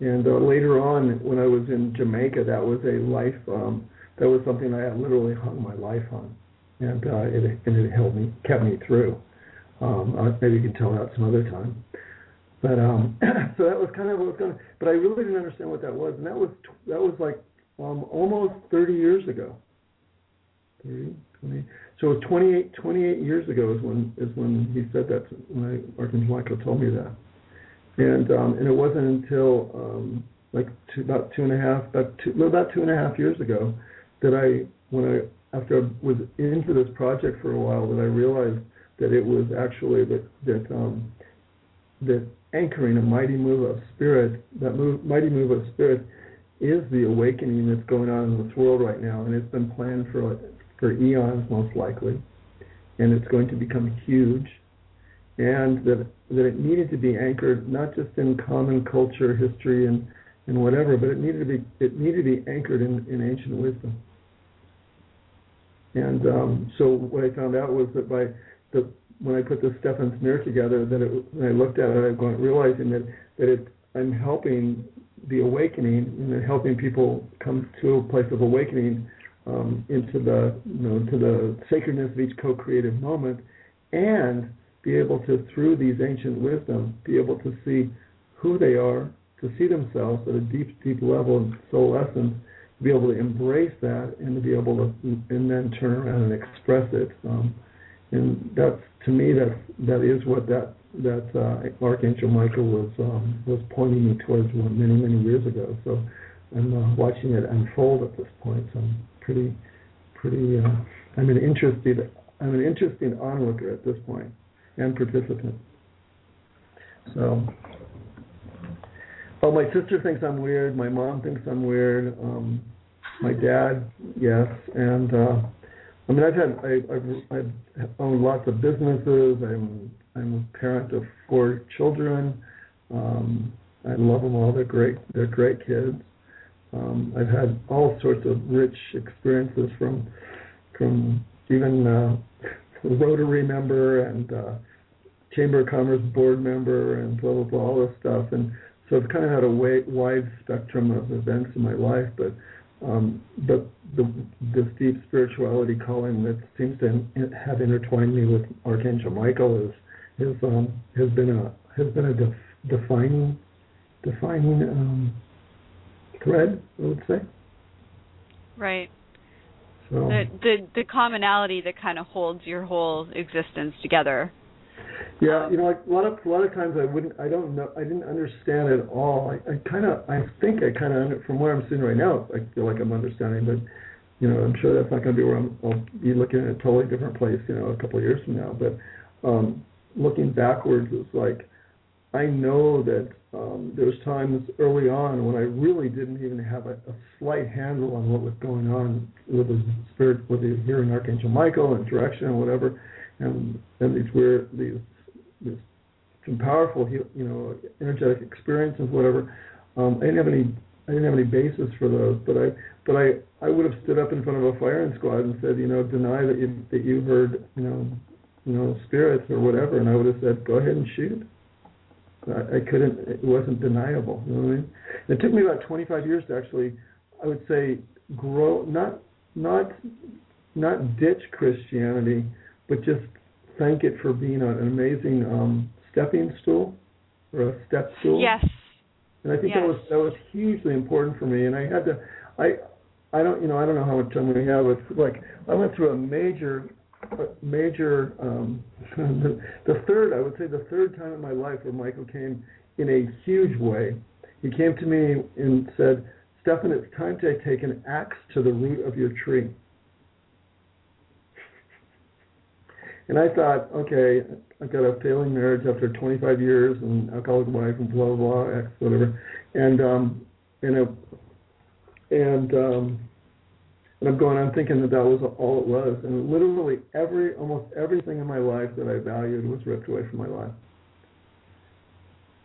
And uh, later on, when I was in Jamaica, that was a life. Um, that was something I had literally hung my life on, and uh, it and it held me, kept me through. Um, maybe you can tell that some other time. But um, <clears throat> so that was kind of what was going. But I really didn't understand what that was, and that was that was like um, almost 30 years ago. 30, 20. So it was 28, 28 years ago is when is when he said that. When Archangel Michael told me that and um, and it wasn't until um, like two, about two and a half, about two, about two and a half years ago, that I when I after I was into this project for a while, that I realized that it was actually that that um, that anchoring a mighty move of spirit, that move, mighty move of spirit, is the awakening that's going on in this world right now, and it's been planned for for eons most likely, and it's going to become huge and that that it needed to be anchored not just in common culture, history, and and whatever, but it needed to be it needed to be anchored in, in ancient wisdom. And um, so what I found out was that by the when I put the Stephan's mirror together, that it, when I looked at it, I was realizing that that it I'm helping the awakening and helping people come to a place of awakening um, into the you know to the sacredness of each co-creative moment, and be able to, through these ancient wisdom, be able to see who they are, to see themselves at a deep, deep level of soul essence, to be able to embrace that, and to be able to, and then turn around and express it. Um, and that's to me, that that is what that that uh, Archangel Michael was um, was pointing me towards many, many years ago. So I'm uh, watching it unfold at this point. So I'm pretty, pretty. Uh, I'm an interested. I'm an interesting onlooker at this point and participant. So, oh, my sister thinks I'm weird. My mom thinks I'm weird. Um, my dad, yes, and uh, I mean, I've had I, I've, I've owned lots of businesses. I'm I'm a parent of four children. Um, I love them all. They're great. They're great kids. Um, I've had all sorts of rich experiences from from even uh, <laughs> Rotary member and uh, Chamber of Commerce board member and blah blah blah all this stuff. And so I've kind of had a wide spectrum of events in my life, but um, but the this deep spirituality calling that seems to have intertwined me with Archangel Michael is has um, has been a has been a def, defining defining um, thread, I would say. Right. So The, the the commonality that kind of holds your whole existence together. Yeah, you know, like a lot of a lot of times I wouldn't, I don't know, I didn't understand it all. I, I kind of, I think I kind of, from where I'm sitting right now, I feel like I'm understanding, but you know, I'm sure that's not going to be where I'm. I'll be looking at a totally different place, you know, a couple of years from now. But um, looking backwards, it's like I know that um, there was times early on when I really didn't even have a, a slight handle on what was going on with the spirit, with the hearing Archangel Michael and direction and whatever, and and these were these some powerful you know energetic experiences whatever. Um, I didn't have any I didn't have any basis for those, but I but I I would have stood up in front of a firing squad and said you know deny that you that you heard you know you know spirits or whatever, and I would have said go ahead and shoot. I, I couldn't. It wasn't deniable. You know what I mean? It took me about 25 years to actually, I would say, grow. Not not not ditch Christianity, but just thank it for being an amazing um, stepping stool or a step stool. Yes. And I think that was that was hugely important for me. And I had to, I, I don't, you know, I don't know how much time we have. It's like I went through a major, a major, um, the, <laughs> the third, I would say, the third time in my life where Michael came in a huge way. He came to me and said, Stefan, it's time to take an axe to the root of your tree. And I thought, okay, I've got a failing marriage after 25 years and alcoholic wife and blah blah, blah whatever, and um, and a, and um, and I'm going, I'm thinking that that was all it was, and literally every, almost everything in my life that I valued was ripped away from my life.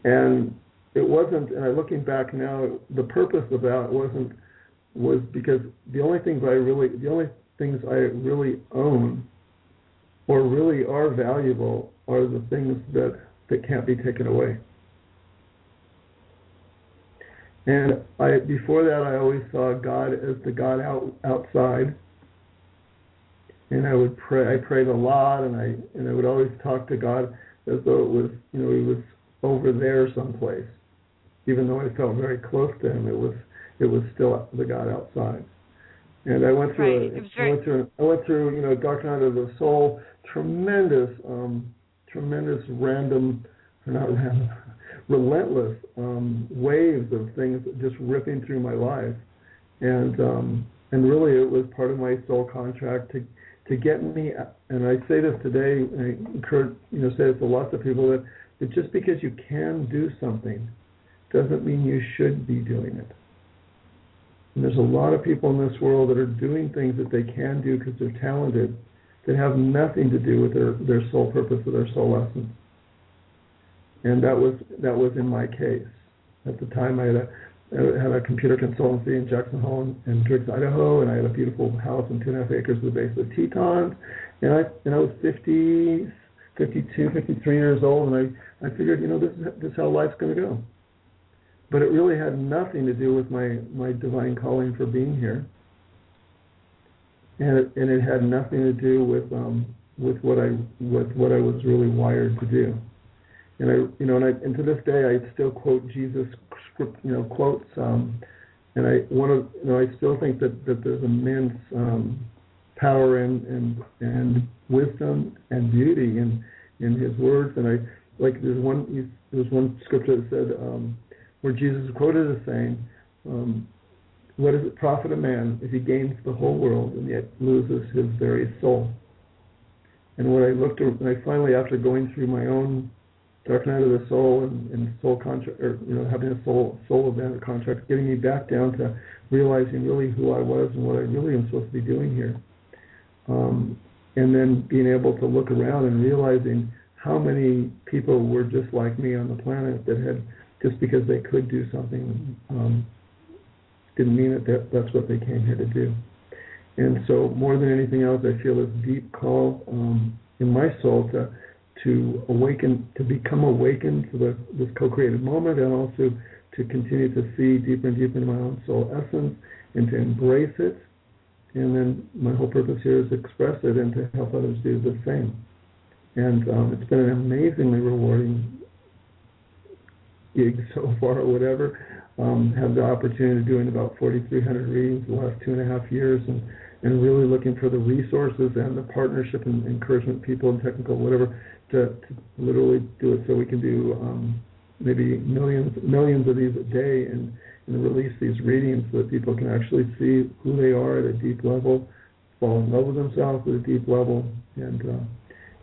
And it wasn't, and I'm looking back now, the purpose of that wasn't, was because the only things I really, the only things I really own or really are valuable are the things that, that can't be taken away. And I before that I always saw God as the God out outside. And I would pray I prayed a lot and I and I would always talk to God as though it was you know, he was over there someplace. Even though I felt very close to him, it was it was still the God outside. And I went through Right. a, very- I went through I went through, you know, Dark Night of the Soul, tremendous um tremendous random or not random <laughs> relentless um, waves of things just ripping through my life, and um, and really it was part of my soul contract to to get me. And I say this today, and I encourage you know say this to lots of people that that just because you can do something doesn't mean you should be doing it. And there's a lot of people in this world that are doing things that they can do because they're talented that have nothing to do with their, their soul purpose or their soul essence and that was that was in my case. At the time, I had a I had a computer consultancy in Jackson Hole and Driggs, Idaho, and I had a beautiful house and two and a half acres at the base of the Tetons. And I and I was 50, 52, 53 years old, and I I figured, you know, this is this is how life's going to go. But it really had nothing to do with my my divine calling for being here, and it, and it had nothing to do with um with what I with what I was really wired to do and I, you know, and I, and to this day, I still quote Jesus, script, you know, quotes. Um, and I, one of, you know, I still think that that there's immense um, power and and and wisdom and beauty in in His words. And I, like, there's one, there's one scripture that said um, where Jesus quoted as saying, um, "What does it profit a man if he gains the whole world and yet loses his very soul?" And when I looked, and I finally, after going through my own Dark Night of the Soul and, and soul contract, or you know, having a soul soul event or contract, getting me back down to realizing really who I was and what I really am supposed to be doing here, um, and then being able to look around and realizing how many people were just like me on the planet that had just because they could do something um, didn't mean that, that that's what they came here to do. And so, more than anything else, I feel this deep call um, in my soul to to awaken, to become awakened to the, this co-created moment, and also to continue to see deeper and deeper into my own soul essence, and to embrace it. And then my whole purpose here is to express it and to help others do the same. And um, it's been an amazingly rewarding gig <laughs> so far, or whatever. Um, have the opportunity of doing about 4,300 readings the last two and a half years, and and really looking for the resources and the partnership and encouragement, people and technical whatever, to, to literally do it so we can do um, maybe millions millions of these a day and, and release these readings so that people can actually see who they are at a deep level, fall in love with themselves at a deep level, and uh,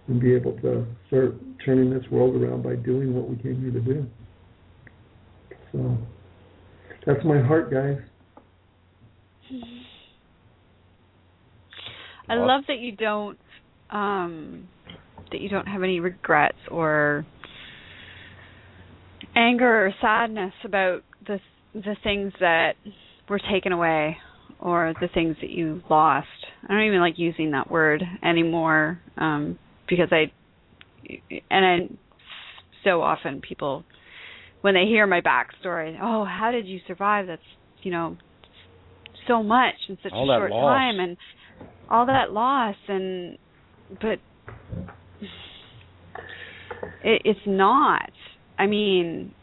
and be able to start turning this world around by doing what we came here to do. So that's my heart, guys. <laughs> I love that you don't um that you don't have any regrets or anger or sadness about the the things that were taken away or the things that you lost. I don't even like using that word anymore um because I and I so often people when they hear my backstory, oh, how did you survive? That's you know so much in such All a short loss. time and all that loss and but it, it's not i mean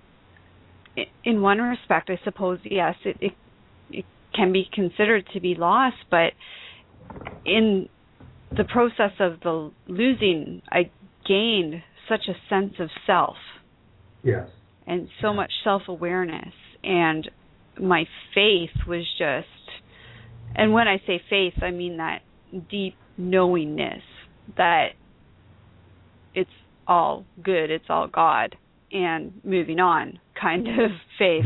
in one respect i suppose yes it, it it can be considered to be loss but in the process of the losing i gained such a sense of self Yes. And so much self awareness and my faith was just and when I say faith, I mean that deep knowingness that it's all good, it's all God and moving on kind <laughs> of faith.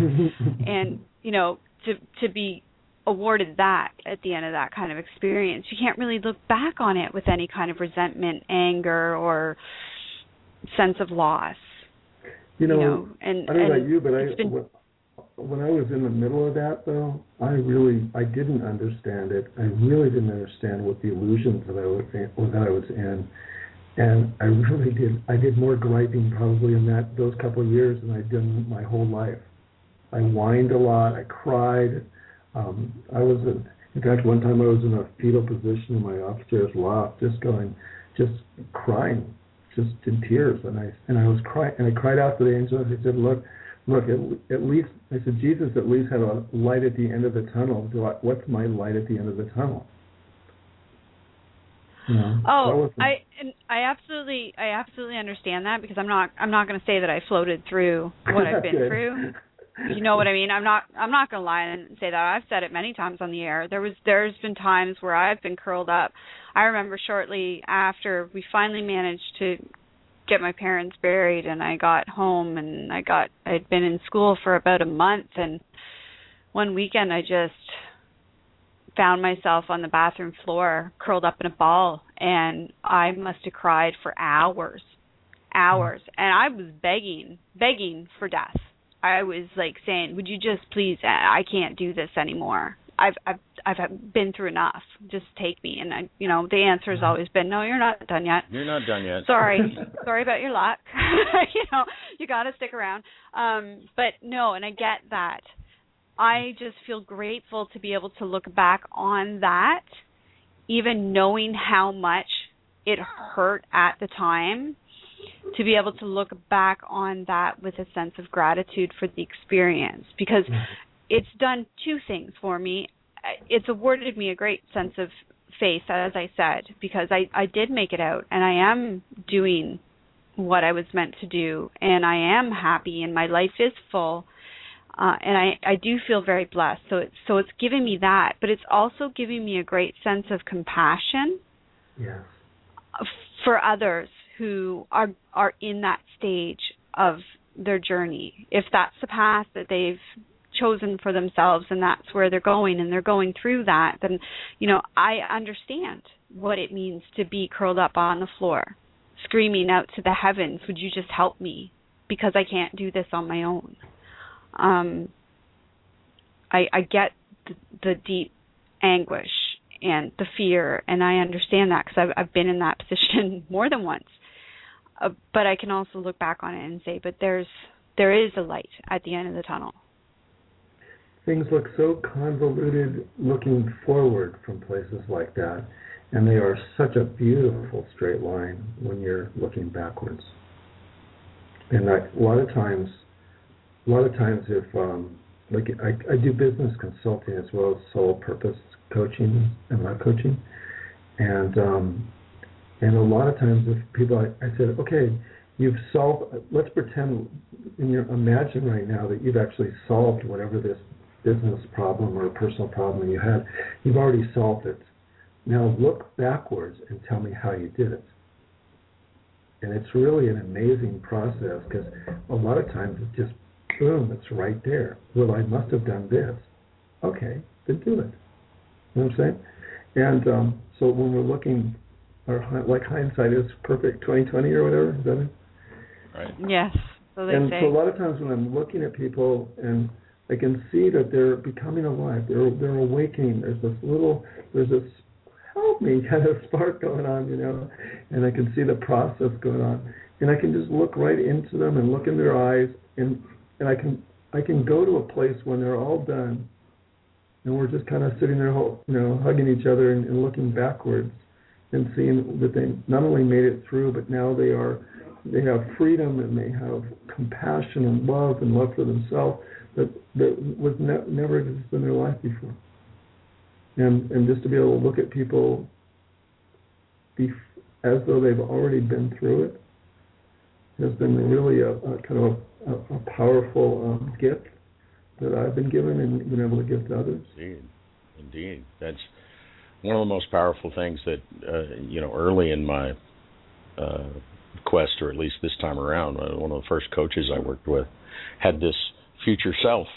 and you know, to to be awarded that at the end of that kind of experience, you can't really look back on it with any kind of resentment, anger or sense of loss. You know, you know and I don't know about you, but I been- when, I was in the middle of that though, I really I didn't understand it. I really didn't understand what the illusions that I was in, that I was in, and I really did. I did more griping probably in that those couple of years than I'd done my whole life. I whined a lot. I cried. Um, I was in, in fact one time I was in a fetal position in my upstairs loft, just going, just crying, just in tears, and I and I was crying and I cried out to the angels. I said, look. Look, at, at least I said Jesus at least had a light at the end of the tunnel. Do I, what's my light at the end of the tunnel? You Oh, I and I absolutely I absolutely understand that because I'm not I'm not going to say that I floated through what I've <laughs> been through. You know what I mean? I'm not I'm not going to lie and say that. I've said it many times on the air. There was there's been times where I've been curled up. I remember shortly after we finally managed to get my parents buried and I got home and I got I'd been in school for about a month and one weekend I just found myself on the bathroom floor curled up in a ball and I must have cried for hours hours mm-hmm. and I was begging begging for death I was like saying would you just please I can't do this anymore. I've I've I've been through enough. Just take me. And I you know the answer has always been no you're not done yet. You're not done yet. sorry. <laughs> Sorry about your luck. <laughs> You know you got to stick around. Um but no and i get that. I just feel grateful to be able to look back on that even knowing how much it hurt at the time to be able to look back on that with a sense of gratitude for the experience because it's done two things for me. It's awarded me a great sense of faith as i said because i i did make it out and i am doing what i was meant to do and i am happy and my life is full uh and i i do feel very blessed. So it's so it's giving me that but it's also giving me a great sense of compassion yes. for others who are are in that stage of their journey. If that's the path that they've chosen for themselves and that's where they're going and they're going through that then you know i understand what it means to be curled up on the floor screaming out to the heavens would you just help me? Because i can't do this on my own. Um i i get the, the deep anguish and the fear and i understand that because I've, I've been in that <laughs> position more than once uh, but i can also look back on it and say but there's there is a light at the end of the tunnel Things look so convoluted looking forward from places like that, and they are such a beautiful straight line when you're looking backwards. And I, a lot of times, a lot of times, if um, like I, I do business consulting as well as soul purpose coaching and life coaching, and um, and a lot of times, if people, I, I said, okay, you've solved. Let's pretend in your imagine right now that you've actually solved whatever this business problem or personal problem you had. You've already solved it. Now look backwards and tell me how you did it. And it's really an amazing process because a lot of times it's just boom, it's right there. Well, I must have done this. Okay, then do it. You know what I'm saying? And um, so when we're looking, our hi- like hindsight is perfect 2020 or whatever. Is that it? Right. yes so they and say so a lot of times when I'm looking at people and I can see that they're becoming alive, they're they're awakening. There's this little, there's this help me <laughs> kind of spark going on, you know, and I can see the process going on, and I can just look right into them and look in their eyes, and and I can I can go to a place when they're all done, and we're just kind of sitting there, you know, hugging each other and, and looking backwards, and seeing that they not only made it through, but now they are they have freedom and they have compassion and love and love for themselves that that was ne- never existed in their life before. And and just to be able to look at people bef- as though they've already been through it has been really a, a kind of a, a, a powerful um, gift that I've been given and been able to give to others. Indeed, indeed. That's one of the most powerful things that uh, you know. Early in my uh, quest, or at least this time around, uh, one of the first coaches I worked with had this future self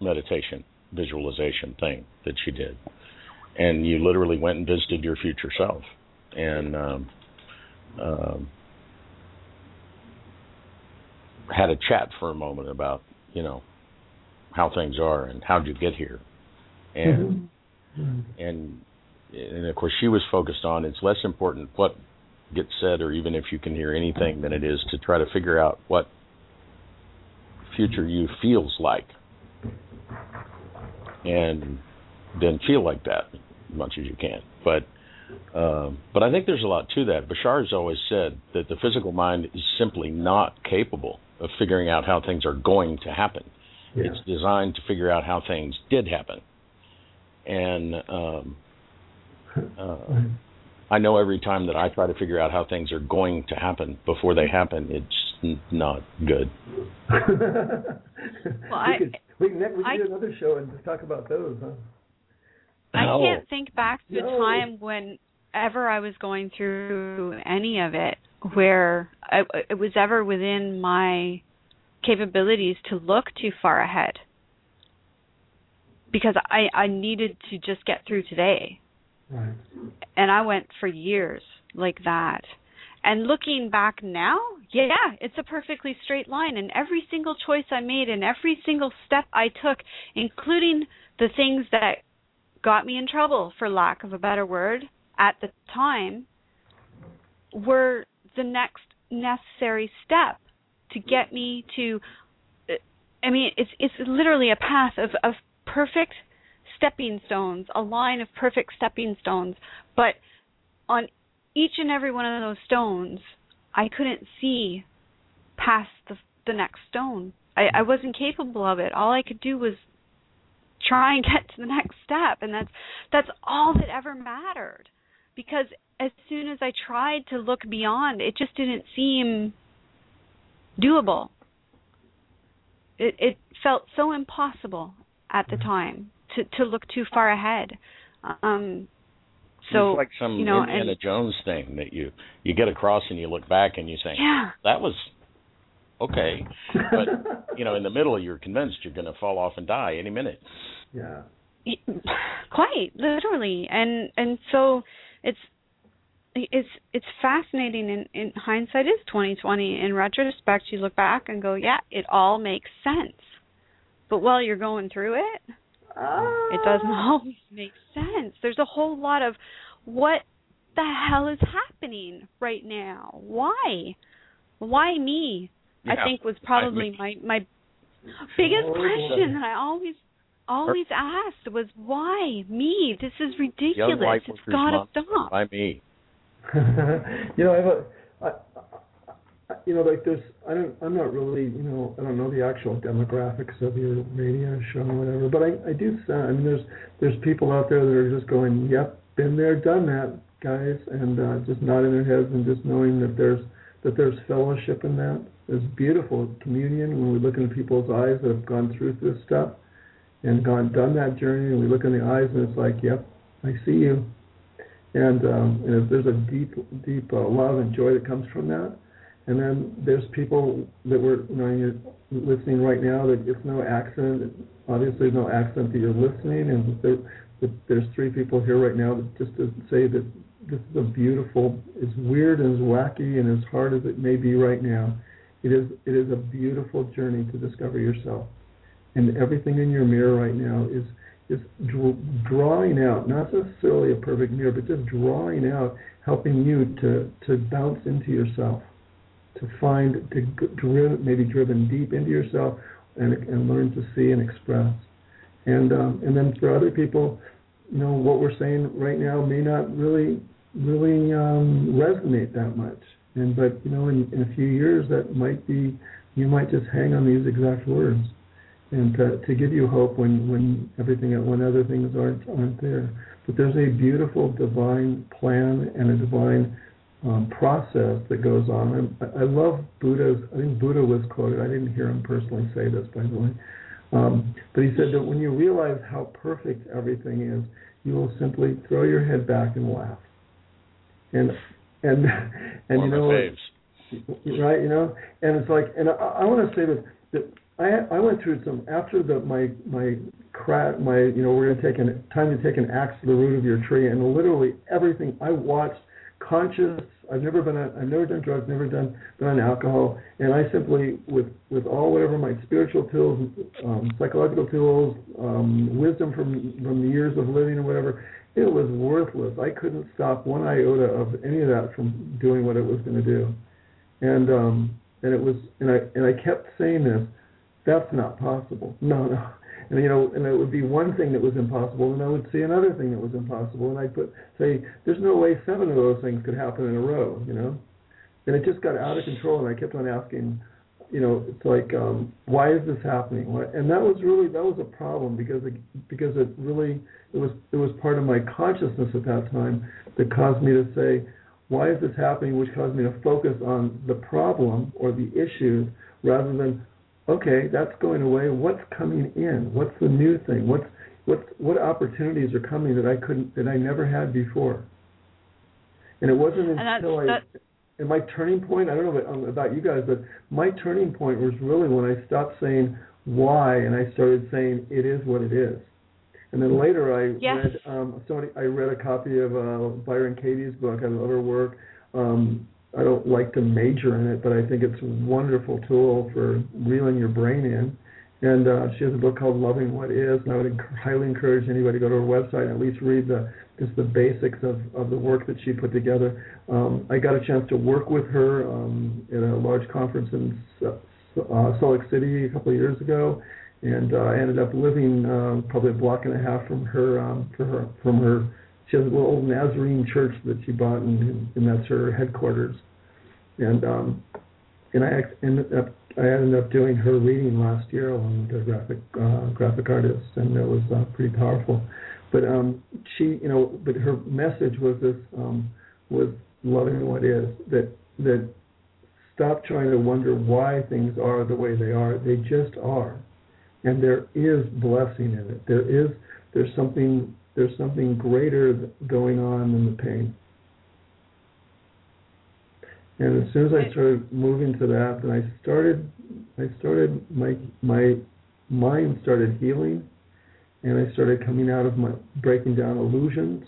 meditation visualization thing that she did, and you literally went and visited your future self, and um, um, had a chat for a moment about you know how things are and how did you get here, and Mhm. and and of course she was focused on it's less important what gets said or even if you can hear anything than it is to try to figure out what future you feels like and then feel like that as much as you can but um, but I think there's a lot to that. Bashar has always said that the physical mind is simply not capable of figuring out how things are going to happen. Yeah. It's designed to figure out how things did happen. And um, <laughs> uh, I know every time that I try to figure out how things are going to happen before they happen, it's not good. <laughs> we I- could, we can, we can I- do another show and just talk about those, huh? I No. can't think back to No. a time whenever I was going through any of it where I, it was ever within my capabilities to look too far ahead because I I needed to just get through today Right. and I went for years like that. And looking back now, yeah, it's a perfectly straight line. And every single choice I made and every single step I took, including the things that got me in trouble, for lack of a better word, at the time, were the next necessary step to get me to. I mean, it's it's literally a path of of perfect stepping stones, a line of perfect stepping stones. But on each and every one of those stones, I couldn't see past the the next stone. I, I wasn't capable of it. All I could do was try and <laughs> get to the next step, and that's that's all that ever mattered. Because as soon as I tried to look beyond, it just didn't seem doable. It it felt so impossible at the time to to look too far ahead. Um so it's like some you know, Indiana and- Jones thing that you you get across and you look back and you say yeah. that was okay, but <laughs> you know in the middle you're convinced you're going to fall off and die any minute. yeah. quite literally and and so it's it's it's fascinating in in hindsight is 2020 in retrospect you look back and go yeah it all makes sense but while you're going through it it doesn't always make sense. There's a whole lot of what the hell is happening right now? Why? Why me? I think was probably my my biggest Oh, question that i always always asked was why me? This is ridiculous. It's got to stop. By me. <laughs> you know, I have a, I, I, you know, like there's, I don't, I'm not really, you know, I don't know the actual demographics of your radio show or whatever, but I, I do. I mean, there's, there's people out there that are just going, yep, been there, done that, guys, and uh, just nodding their heads and just knowing that there's, that there's fellowship in that. There's beautiful communion when we look into people's eyes that have gone through this stuff and gone done that journey, and we look in the eyes and it's like, yep, I see you and um, and there's a deep deep uh, love and joy that comes from that and then there's people that were you know you're listening right now that it's no accident obviously no accident that you're listening. And there, there's three people here right now that just to say that this is a beautiful as weird and as wacky and as hard as it may be right now it is it is a beautiful journey to discover yourself. And everything in your mirror right now is is drawing out, not necessarily a perfect mirror, but just drawing out, helping you to to bounce into yourself, to find, to driven, maybe driven deep into yourself, and and learn to see and express. And um, and then for other people, you know, what we're saying right now may not really really um, resonate that much. And but you know, in, in a few years, that might be you might just hang on these exact words and to, to give you hope when when everything when other things aren't aren't there. But there's a beautiful divine plan and a divine um, process that goes on. I, I love Buddha's. I think Buddha was quoted. I didn't hear him personally say this, by the way. Um, but he said that when you realize how perfect everything is, you will simply throw your head back and laugh. And and <laughs> and One you know what? right you know and it's like and i, I want to say that that i i went through some after the my my crack my you know we're going to take an time to take an axe to the root of your tree and literally everything i watched conscious i've never been on, i've never done drugs never done been on alcohol and i simply with with all whatever my spiritual tools um psychological tools um wisdom from from the years of living or whatever it was worthless i couldn't stop one iota of any of that from doing what it was going to do and um and it was and I and I kept saying this, that's not possible. No, no. And you know, and it would be one thing that was impossible, and I would see another thing that was impossible, and I'd put say, there's no way seven of those things could happen in a row, you know. And it just got out of control, and I kept on asking, you know, it's like, um, why is this happening? Why? And that was really that was a problem because it, because it really it was it was part of my consciousness at that time that caused me to say, why is this happening, which caused me to focus on the problem or the issues rather than, okay, that's going away. What's coming in? What's the new thing? What's what what opportunities are coming that I couldn't that I never had before? And it wasn't And until I and my turning point, I don't know about, um, about you guys, but my turning point was really when I stopped saying why and I started saying it is what it is. And then later I Yes. read um somebody I read a copy of uh Byron Katie's book. I love her work. Um I don't like to major in it, but I think it's a wonderful tool for reeling your brain in. And uh, she has a book called Loving What Is, and I would enc- highly encourage anybody to go to her website and at least read the just the basics of, of the work that she put together. Um, I got a chance to work with her um, at a large conference in uh, Salt Lake City a couple of years ago, and uh, I ended up living um, probably a block and a half from her um, for her from her. She has a little old Nazarene church that she bought, and, and that's her headquarters. And um, and I ended up I ended up doing her reading last year along with a graphic uh, graphic artist, and it was uh, pretty powerful. But um, she, you know, but her message was this um, was loving what is that that stop trying to wonder why things are the way they are. They just are, and there is blessing in it. There is there's something there's something greater going on than the pain. And as soon as I started moving to that, then I started, I started my my mind started healing, and I started coming out of my breaking down illusions,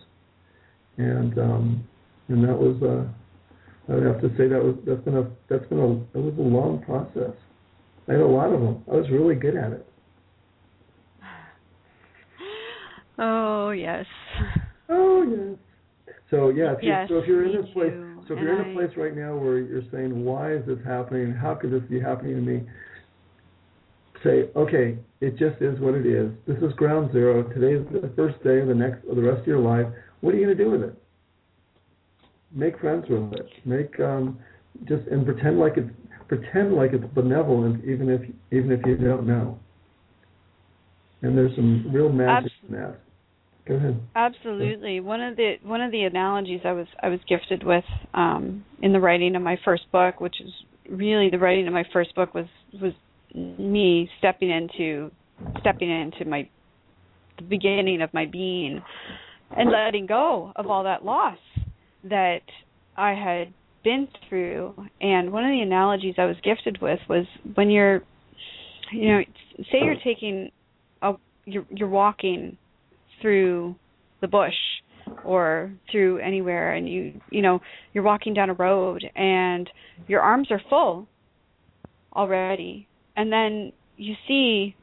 and um, and that was uh, I would have to say that was that's been a that's been a it was a long process. I had a lot of them. I was really good at it. Oh yes. Oh yes. So yeah, if you Yes, so if you're in this place, too. so if you're in a place right now where you're saying, "Why is this happening? How could this be happening to me?" Say, "Okay, it just is what it is. This is ground zero. Today's the first day of the next, of the rest of your life. What are you going to do with it? Make friends with it. Make um, just and pretend like it's pretend like it's benevolent, even if even if you don't know. And there's some real magic in that. Go ahead. Absolutely. One of the one of the analogies I was I was gifted with um, in the writing of my first book, which is really the writing of my first book was was me stepping into stepping into my the beginning of my being and letting go of all that loss that I had been through. And one of the analogies I was gifted with was when you're you know say you're taking a you're you're walking through the bush or through anywhere and you you know you're walking down a road and your arms are full already. And then you see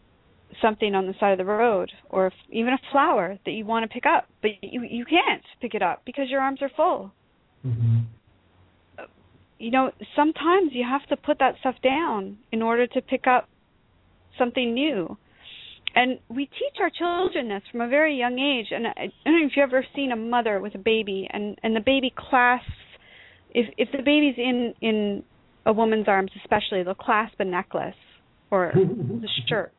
something on the side of the road or even a flower that you want to pick up but you you can't pick it up because your arms are full. Mm-hmm. you know sometimes you have to put that stuff down in order to pick up something new and we teach our children this from a very young age. And I, don't know if you've ever seen a mother with a baby and and the baby clasps if if the baby's in in a woman's arms especially they'll clasp a necklace or <laughs> the shirt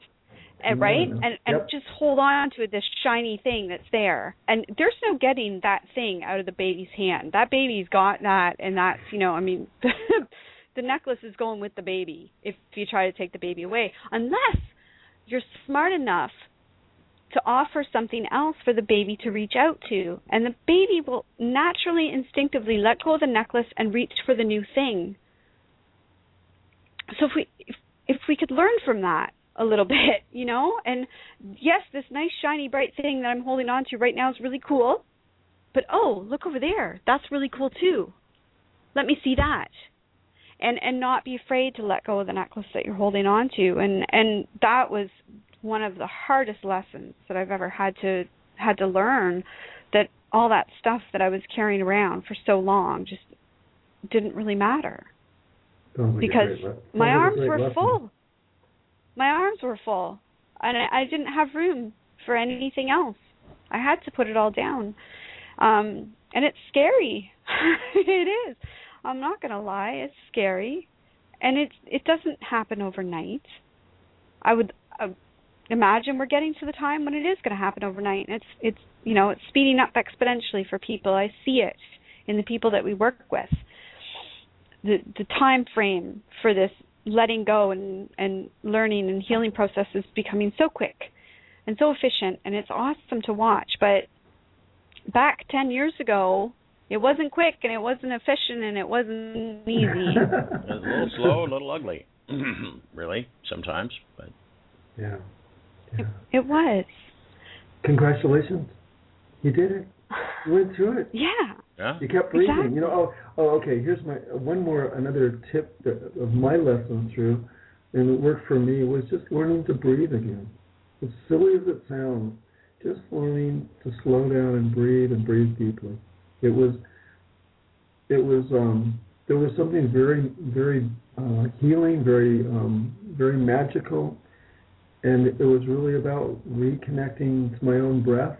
eh, and right? And and Yep. just hold on to this shiny thing that's there. And there's no getting that thing out of the baby's hand. That baby's got that and that's you know i mean <laughs> the necklace is going with the baby if you try to take the baby away. Unless you're smart enough to offer something else for the baby to reach out to. And the baby will naturally, instinctively let go of the necklace and reach for the new thing. So if we if, if we could learn from that a little <laughs> bit, you know, and yes, this nice shiny bright thing that I'm holding on to right now is really cool. But oh, look over there. That's really cool too. Let me see that. And and not be afraid to let go of the necklace that you're holding on to. And and that was one of the hardest lessons that I've ever had to had to learn that all that stuff that I was carrying around for so long just didn't really matter Sounds because le- my arms were lesson. full. My arms were full, and I, I didn't have room for anything else. I had to put it all down, um, and it's scary. <laughs> it is. I'm not gonna lie. It's scary, and it it doesn't happen overnight. I would uh, imagine we're getting to the time when it is going to happen overnight. And it's it's you know it's speeding up exponentially for people. I see it in the people that we work with the the time frame for this letting go and and learning and healing process is becoming so quick and so efficient and it's awesome to watch but back 10 years ago it wasn't quick and it wasn't efficient and it wasn't easy It's <laughs> a little slow, a little ugly, <clears throat> really sometimes. But yeah. yeah. it was Congratulations. You did it. You went through it. <sighs> yeah yeah, You kept breathing. Exactly. You know. Oh, oh. Okay. Here's my uh, one more another tip that, of my lesson through, and it worked for me was just learning to breathe again. As silly as it sounds, just learning to slow down and breathe and breathe deeply. It was. It was. Um, there was something very, very uh, healing, very, um, very magical, and it was really about reconnecting to my own breath.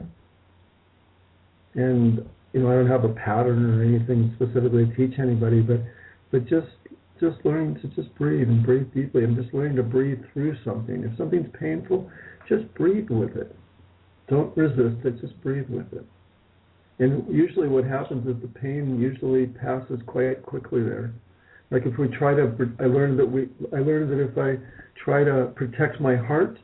And you know, I don't have a pattern or anything specifically to teach anybody, but but just just learning to just breathe and breathe deeply and just learning to breathe through something. If something's painful, just breathe with it. Don't resist it, just breathe with it. And usually what happens is the pain usually passes quite quickly there. Like if we try to I learned that we I learned that if I try to protect my heart,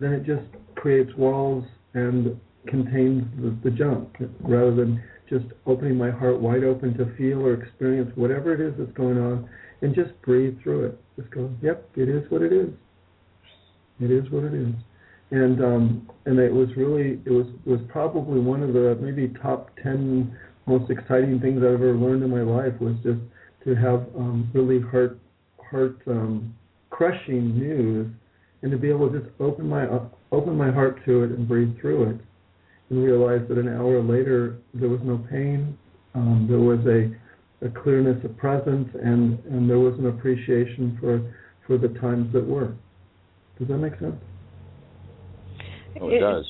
then it just creates walls and contains the, the junk rather than just opening my heart wide open to feel or experience whatever it is that's going on and just breathe through it. Just go, yep, it is what it is. It is what it is. And um and it was really it was was probably one of the maybe top ten most exciting things I've ever learned in my life was just to have um really heart heart um crushing news and to be able to just open my open my heart to it and breathe through it and realize that an hour later there was no pain, um, there was a, a clearness of presence, and, and there was an appreciation for for the times that were. Does that make sense? Oh, it does.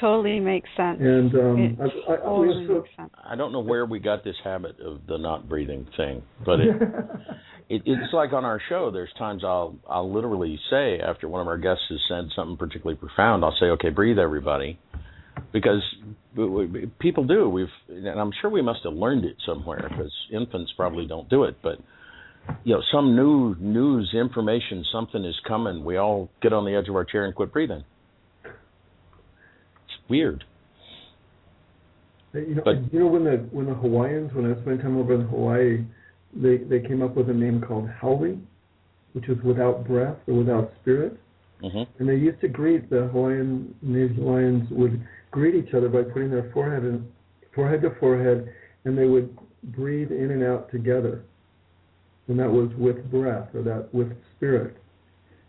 totally makes sense And um, It I, I, I totally was so, makes sense I don't know where we got this habit of the not breathing thing, but it, <laughs> it it's like on our show. There's times I'll I'll literally say after one of our guests has said something particularly profound, I'll say, "Okay, breathe, everybody," because we- we- people do. We've and I'm sure we must have learned it somewhere because infants probably don't do it, but. You know, some new news information, something is coming. We all get on the edge of our chair and quit breathing. Weird. you know, But- you know when the when the Hawaiians when I spent time over in Hawaii, they they came up with a name called Haole, which is without breath or without spirit. hmm And they used to greet the Hawaiian Native Hawaiians would greet each other by putting their forehead in, forehead to forehead, and they would breathe in and out together. And that was with breath or that with spirit.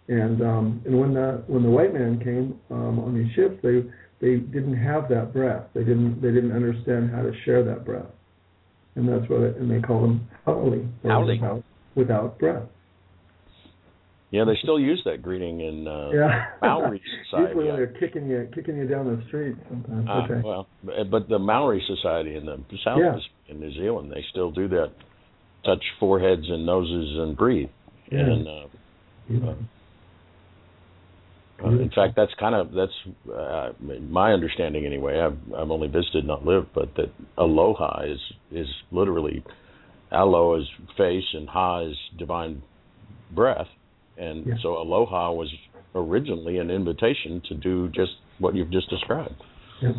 And um, and when the when the white man came um, on these ships, they they didn't have that breath. They didn't they didn't understand how to share that breath. And that's what it, and they call them haole, or Haole. without, without breath. Yeah, they still use that greeting in uh, Yeah. Maori <laughs> society. Usually they're kicking you, kicking you down the street. Sometimes. Ah, okay. well, but the Maori society in the South Yeah. in New Zealand, they still do that. Touch foreheads and noses and breathe. Yeah. And uh, Yeah. uh, in fact, that's kind of that's uh, my understanding anyway. I've I've only visited, not lived, but that aloha is is literally alo is face and ha is divine breath, and Yeah. so aloha was originally an invitation to do just what you've just described. Yeah.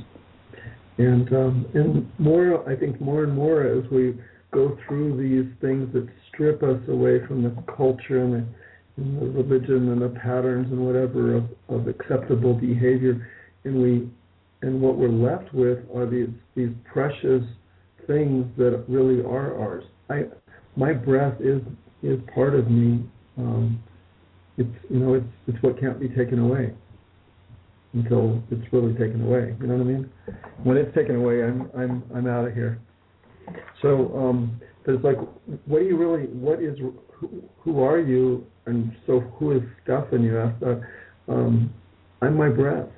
And um, and more, I think more and more as we go through these things that strip us away from the culture and the, and the religion and the patterns and whatever of, of acceptable behavior, and we and what we're left with are these these precious things that really are ours. I my breath is is part of me. Um, it's you know it's it's what can't be taken away until it's really taken away. You know what I mean? When it's taken away, I'm I'm I'm out of here. So um, there's like, what do you really? What is? Who, who are you? And so who is Stephan? You asked that. Um, I'm my breath.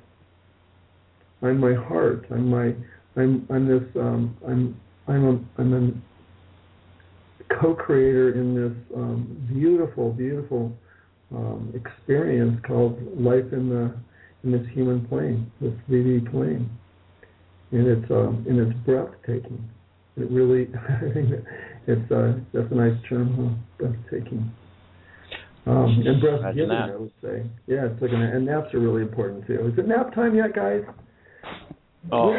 I'm my heart. I'm my. I'm I'm this. Um, I'm I'm a I'm a co-creator in this um, beautiful beautiful um, experience called life in the in this human plane, this 3D plane, and it's um, and it's breathtaking. It really, <laughs> I think it's uh, that's a nice term, huh? Breathtaking. Um, <laughs> and breath giving. I would say. Yeah, it's like an, and naps are really important too. Is it nap time yet, guys? Oh,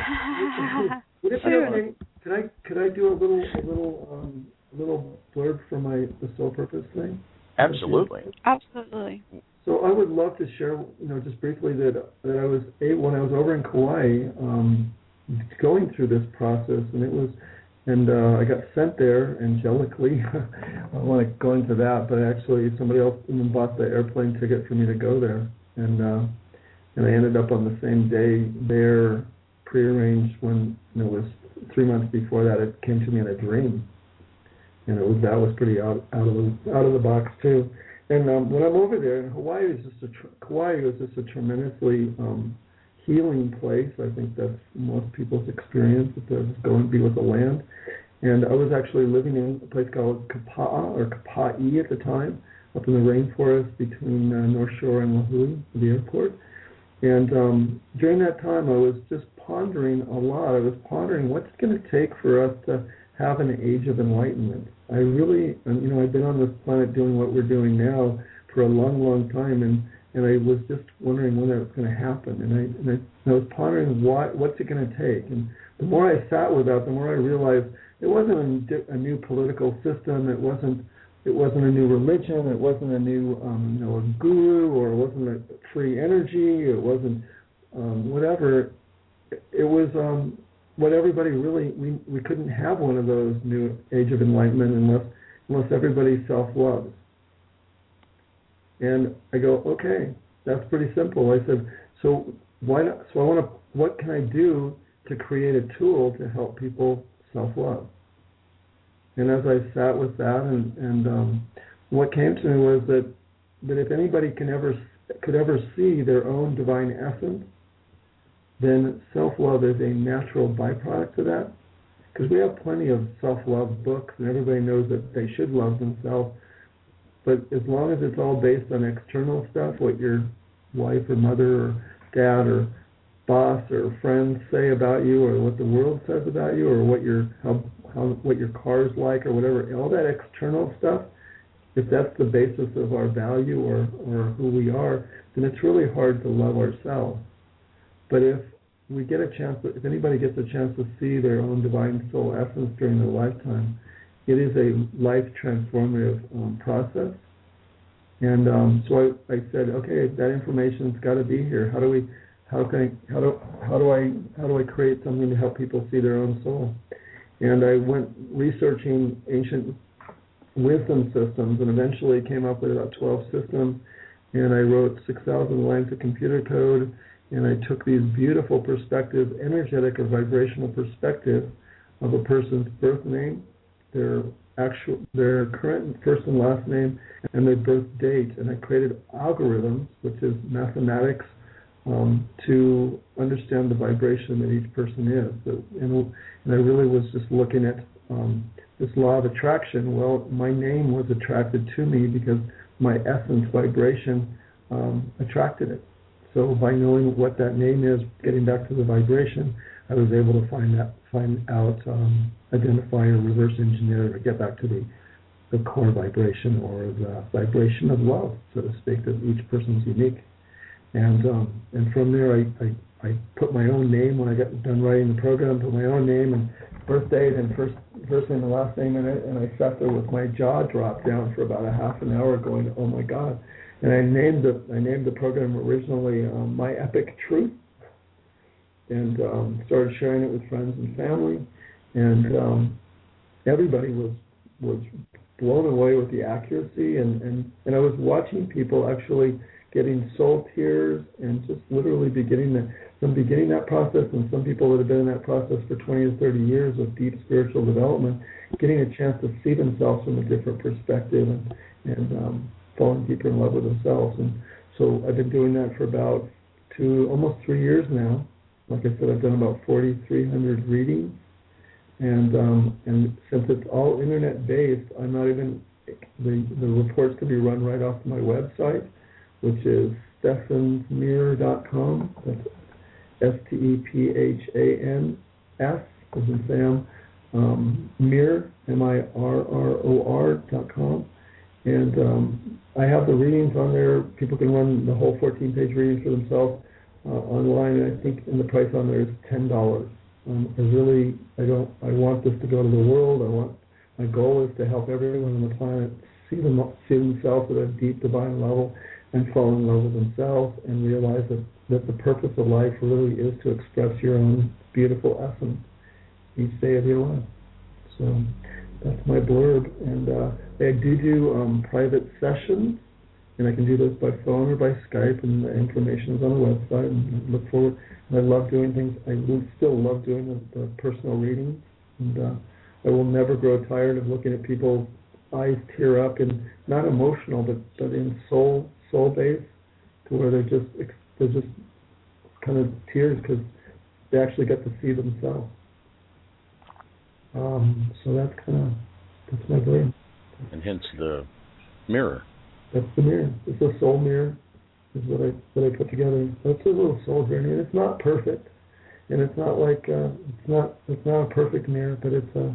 Would it be okay? Could I could I do a little a little um, little blurb for my the soul purpose thing? absolutely. Absolutely. So I would love to share, you know, just briefly that that I was able, when I was over in Kauai, um, going through this process, and it was, and uh, I got sent there angelically. <laughs> I don't want to go into that, but actually somebody else bought the airplane ticket for me to go there, and uh, and I ended up on the same day there, prearranged when it was three months before that. It came to me in a dream, and it was that was pretty out out of the out of the box too. And um, when I'm over there, and Hawaii is just a tr- Kauai is just a tremendously um, healing place. I think that's most people's experience that they're just going to be with the land. And I was actually living in a place called Kapa'a or Kapa'i at the time, up in the rainforest between uh, North Shore and Lihue, the airport. And um, during that time, I was just pondering a lot. I was pondering what's going to take for us to have an age of enlightenment. I really, you know, I've been on this planet doing what we're doing now for a long, long time, and and I was just wondering when that was going to happen. And I and I, and I was pondering what what's it going to take. And the more I sat with that, the more I realized it wasn't a, a new political system. It wasn't it wasn't a new religion. It wasn't a new um, you know a guru or it wasn't a free energy. It wasn't um, whatever. It was um, what everybody really we we couldn't have one of those new age of enlightenment unless unless everybody self loves. And I go, okay, that's pretty simple. I said, so why not? So I want to. What can I do to create a tool to help people self love? And as I sat with that, and and um, what came to me was that that if anybody can ever could ever see their own divine essence, then self-love is a natural byproduct of that. Because we have plenty of self-love books, and everybody knows that they should love themselves. But as long as it's all based on external stuff, what your wife or mother or dad or boss or friends say about you, or what the world says about you, or what your how, how what your car's like, or whatever, all that external stuff, if that's the basis of our value or or who we are, then it's really hard to love ourselves. But if we get a chance, if anybody gets a chance to see their own divine soul essence during their lifetime, it is a life transformative um, process. And um, so I, I said, okay, that information's got to be here. How do we, how can I, how do, how do I, how do I create something to help people see their own soul? And I went researching ancient wisdom systems, and eventually came up with about 12 systems. And I wrote 6,000 lines of computer code and I took these beautiful perspectives, energetic or vibrational perspective of a person's birth name, their actual, their current first and last name, and their birth date, and I created algorithms, which is mathematics, um, to understand the vibration that each person is. And, and I really was just looking at um, this law of attraction. Well, my name was attracted to me because my essence vibration um, attracted it. So by knowing what that name is, getting back to the vibration, I was able to find that, find out, um, identify or reverse engineer or get back to the, the core vibration or the vibration of love, so to speak, that each person's unique. and um, and from there I, I I put my own name when I got done writing the program, put my own name and birth date and first first name and last name in it, and I sat there with my jaw dropped down for about a half an hour, going, "Oh my God!" And I named the I named the program originally um, My Epic Truth, and um, started sharing it with friends and family, and um, everybody was was blown away with the accuracy, and and and I was watching people actually getting soul tears and just literally beginning that from beginning that process and some people that have been in that process for 20 or 30 years of deep spiritual development getting a chance to see themselves from a different perspective and and um, falling deeper in love with themselves. And so I've been doing that for about two almost three years now like I said I've done about 4,300 readings and um, and since it's all internet based I'm not even the the reports can be run right off my website which is stephansmirror.com. That's S T E P H A N S, as in Sam, um, Mirror, M I R R O R dot com. And um, I have the readings on there. People can run the whole 14 page readings for themselves uh, online. I think and the price on there is $10. Um, I really, I don't, I want this to go to the world. I want, my goal is to help everyone on the planet see them, see themselves at a deep divine level and fall in love with themselves and realize that, that the purpose of life really is to express your own beautiful essence each day of your life. So that's my blurb. And uh, I do do um, private sessions, and I can do those by phone or by Skype, and the information is on the website. And look forward. And I love doing things. I still love doing the, the personal readings, and uh, I will never grow tired of looking at people's eyes tear up, and not emotional, but but in soul soul base to where they're just they're just kind of tears because they actually get to see themselves. Um, so that's kind of that's my dream. And hence the mirror. That's the mirror. It's a soul mirror. Is what I what I put together. So it's a little soul journey, and it's not perfect, and it's not like uh, it's not it's not a perfect mirror, but it's a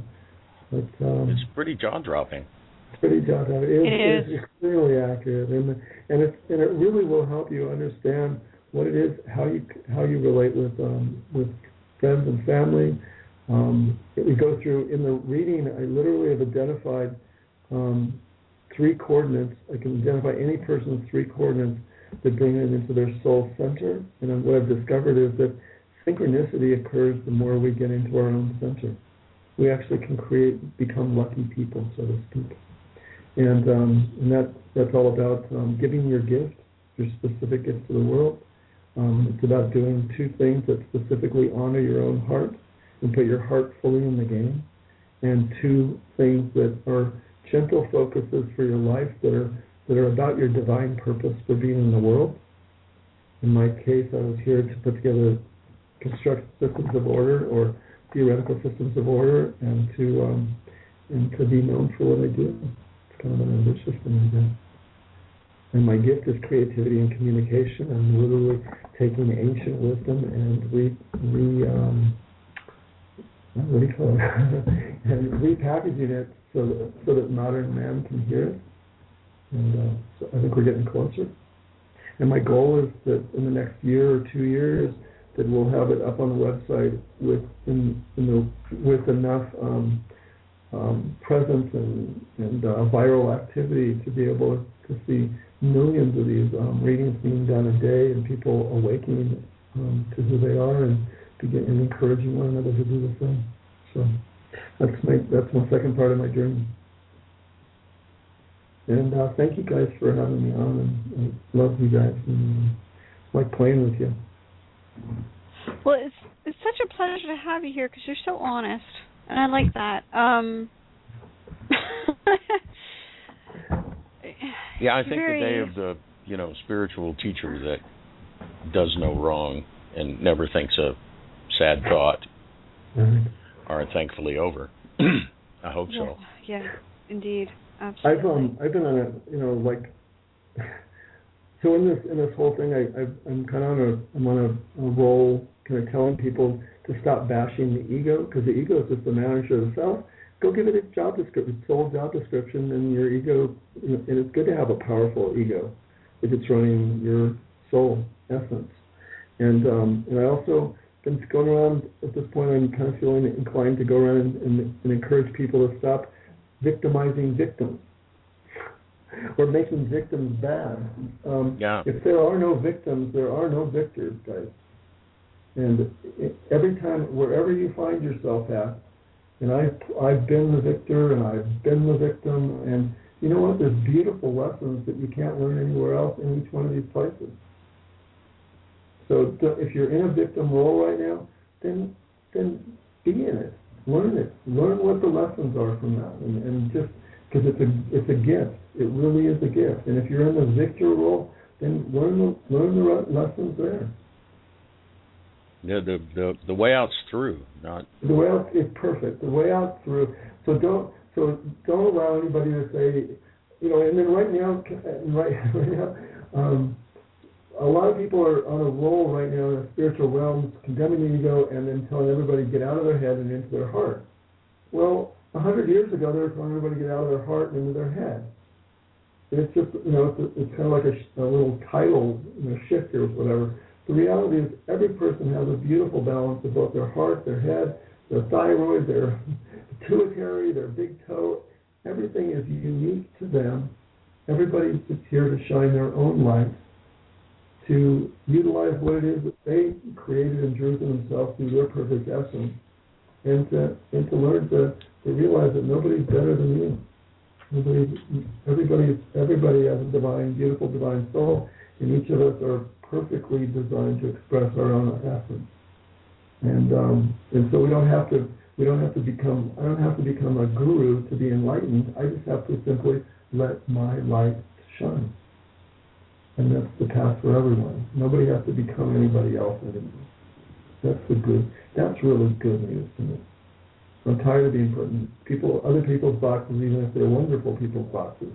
it's um, it's pretty jaw dropping It's pretty jaw dropping. It it's, is. it's extremely accurate, and and it and it really will help you understand what it is, how you how you relate with um, with friends and family. Um, we go through in the reading. I literally have identified um, three coordinates. I can identify any person's three coordinates that bring them into their soul center. And what I've discovered is that synchronicity occurs the more we get into our own center. We actually can create, become lucky people, so to speak and um, and that that's all about um, giving your gift, your specific gift to the world. Um, it's about doing two things that specifically honor your own heart and put your heart fully in the game, and two things that are gentle focuses for your life that are that are about your divine purpose for being in the world. In my case, I was here to put together construct systems of order or theoretical systems of order, and to um, and to be known for what I do It's kind of an ambitious thing again. And my gift is creativity and communication. I'm literally taking ancient wisdom and re, re um, what do you call it? <laughs> and repackaging it so that so that modern man can hear it. And uh, so I think we're getting closer. And my goal is that in the next year or two years, that we'll have it up on the website with in, in the, with enough um, um, presence and, and uh, viral activity to be able to see millions of these um, readings being done a day and people awakening um, to who they are and begin and encouraging one another to do the same. So that's my that's my second part of my journey. And uh, thank you guys for having me on, and I love you guys and uh, like playing with you. Well, it's it's such a pleasure to have you here because you're so honest and I like that. Um <laughs> Yeah, I think very... the day of the you know spiritual teacher that does no wrong and never thinks a sad thought Mm-hmm. Are thankfully over. <clears throat> I hope yeah, so. Yeah, indeed. Absolutely. I've um I've been on a you know like <laughs> so in this in this whole thing I I've, I'm kind of on a I'm on a, a role kind of telling people to stop bashing the ego because the ego is just the manager of the self. Go give it a job description, soul job description, and your ego. And it's good to have a powerful ego if it's running your soul essence. And um, and I also been going around at this point. I'm kind of feeling inclined to go around and, and encourage people to stop victimizing victims or making victims bad. Um, Yeah. If there are no victims, there are no victors, guys. And every time, wherever you find yourself at, and I've I've been the victor and I've been the victim, and you know what? There's beautiful lessons that you can't learn anywhere else in each one of these places. So if you're in a victim role right now, then then be in it, learn it, learn what the lessons are from that, and, and just because it's a it's a gift, it really is a gift. And if you're in the victor role, then learn the learn the lessons there. The the the, the way out's through, not The way out is perfect. The way out through. So don't so don't allow anybody to say, you know. And then right now, <laughs> right, right now, um, a lot of people are on a roll right now in the spiritual realms, condemning the ego and then telling everybody to get out of their head and into their heart. Well, a hundred years ago, they were telling everybody to get out of their heart and into their head. It's just, you know, it's, it's kind of like a, a little title, you know, shifter or whatever. The reality is, every person has a beautiful balance of both their heart, their head, their thyroid, their <laughs> pituitary, their big toe. Everything is unique to them. Everybody's just here to shine their own light, to utilize what it is that they created and drew to themselves through their perfect essence, and to and to learn to, to realize that nobody's better than you. Nobody, everybody, everybody has a divine, beautiful divine soul, and each of us are perfectly designed to express our own essence. And um, and so we don't have to we don't have to become I don't have to become a guru to be enlightened. I just have to simply let my light shine. And that's the path for everyone. Nobody has to become anybody else anymore. That's the good. That's really good news to me. I'm tired of being put in people, other people's boxes, even if they're wonderful people's boxes.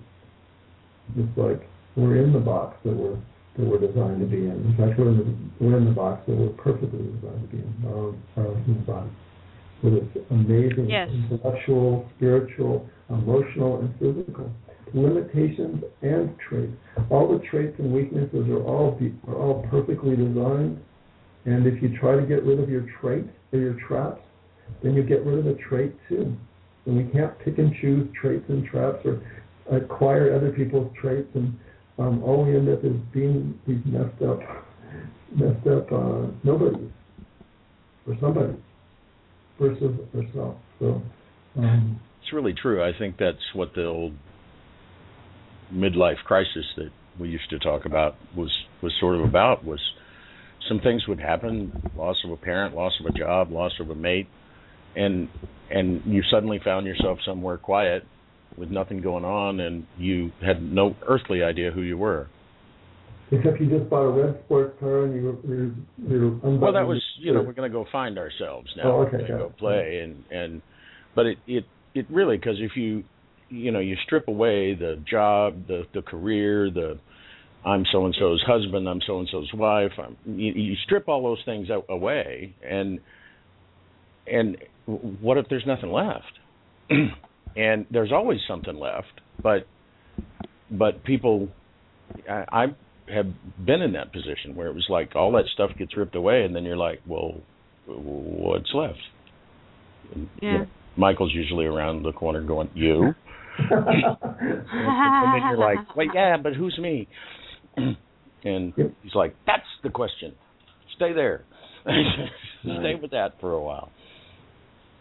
It's like we're in the box that we're that we're designed to be in. In fact, we're in the we're in the box that we're perfectly designed to be in, our own, our own human body, with its amazing Yes. intellectual, spiritual, emotional, and physical limitations and traits. All the traits and weaknesses are all be, are all perfectly designed. And if you try to get rid of your traits or your traps, then you get rid of the trait too. And we can't pick and choose traits and traps or acquire other people's traits, and um, all we end up is being these messed up, messed up uh, nobodies or somebody versus ourselves. So. Um, it's really true. I think that's what the old midlife crisis that we used to talk about was was sort of about was some things would happen loss of a parent loss of a job loss of a mate and and you suddenly found yourself somewhere quiet with nothing going on and you had no earthly idea who you were. Except you just bought a red sports car and you were, you were well that was you know we're going to go find ourselves now Oh, okay, we're going to got go play and and but it it it really because if you you know you strip away the job the the career the i'm so and so's husband i'm so and so's wife I'm, you, you strip all those things away and and what if there's nothing left? <clears throat> And there's always something left but but people I, I have been in that position where it was like all that stuff gets ripped away and then you're like well what's left? You Yeah. know, michael's usually around the corner going you and then you're like wait yeah but who's me? <clears throat> And he's like that's the question. Stay there. <laughs> Stay with that for a while.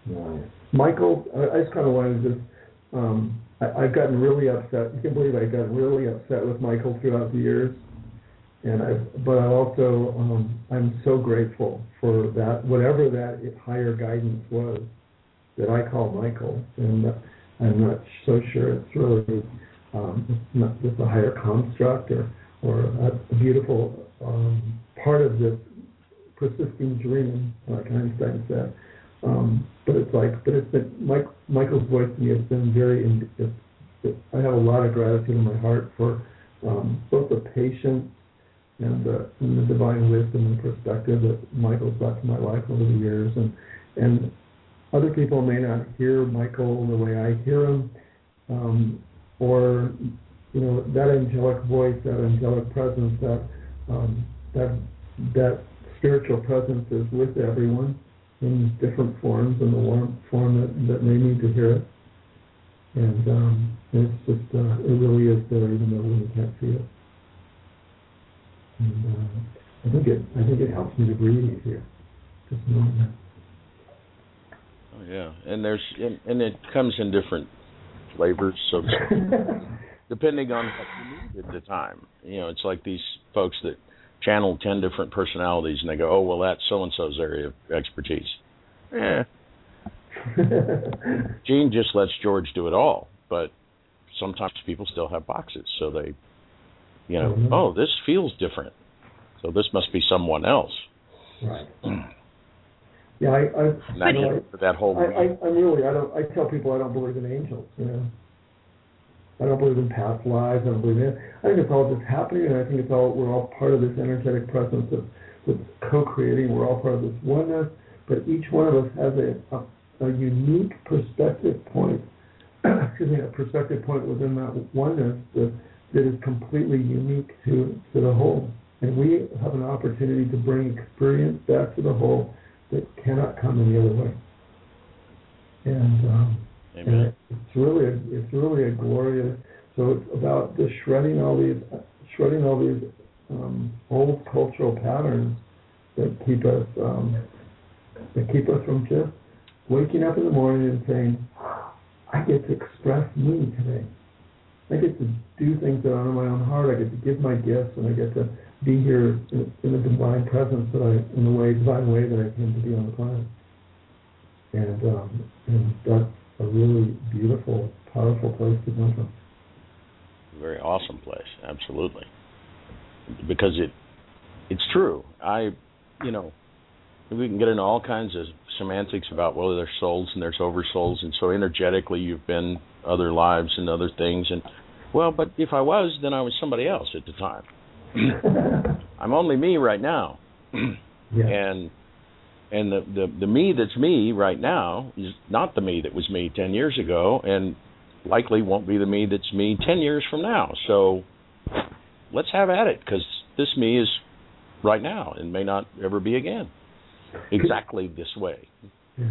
Right. Michael, I, I just kind of wanted to just, um, I, I've gotten really upset. You can believe I got really upset with Michael throughout the years, and I, but I also, um, I'm so grateful for that, whatever that higher guidance was that I call Michael, and I'm not so sure it's really, um, it's not just a higher construct or, or a beautiful um, part of this persisting dream, like Einstein said. Um, but it's like, but it's been Mike, Michael's voice to me has been very. In, it, it, I have a lot of gratitude in my heart for um, both the patience and the, and the divine wisdom and perspective that Michael's brought to my life over the years, and and other people may not hear Michael the way I hear him, um, or you know that angelic voice, that angelic presence, that um, that that spiritual presence is with everyone in different forms, in the warm form that, that they need to hear it. And um, it's just, uh, it really is there, even though we can't see it. And uh, I think it, I think it helps me to breathe easier, just knowing that. Yeah, and there's and, and it comes in different flavors, so <laughs> depending on what you need at the time. You know, it's like these folks that channel ten different personalities, and they go, "Oh, well, that's so and so's area of expertise." Eh. <laughs> Gene just lets George do it all, but sometimes people still have boxes, so they, you know, Mhm. oh, this feels different, so this must be someone else. right. <clears throat> Yeah, I, I, And that, you know, that whole I, I, I'm really, I don't, I tell people I don't believe in angels, you know. I don't believe in past lives. I don't believe in. I think it's all just happening, and I think it's all we're all part of this energetic presence of that's co-creating. We're all part of this oneness, but each one of us has a a, a unique perspective point. <clears throat> excuse me, a perspective point within that oneness that that is completely unique to to the whole, and we have an opportunity to bring experience back to the whole that cannot come any other way. And um, and it's really a, it's really a glorious. So it's about just shredding all these shredding all these um, old cultural patterns that keep us um, that keep us from just waking up in the morning and saying, I get to express me today. I get to do things that are on my own heart. I get to give my gifts, and I get to be here in, the divine presence that I, in the way, divine way that I came to be on the planet. And um, and that's a really beautiful, powerful place to come from. very awesome place absolutely because it it's true i you know we can get into all kinds of semantics about well there's souls and there's oversouls and so energetically you've been other lives and other things and well but if i was then i was somebody else at the time i'm only me right now yeah. and and the, the the me that's me right now is not the me that was me 10 years ago and likely won't be the me that's me 10 years from now so let's have at it because this me is right now and may not ever be again exactly this way Yeah.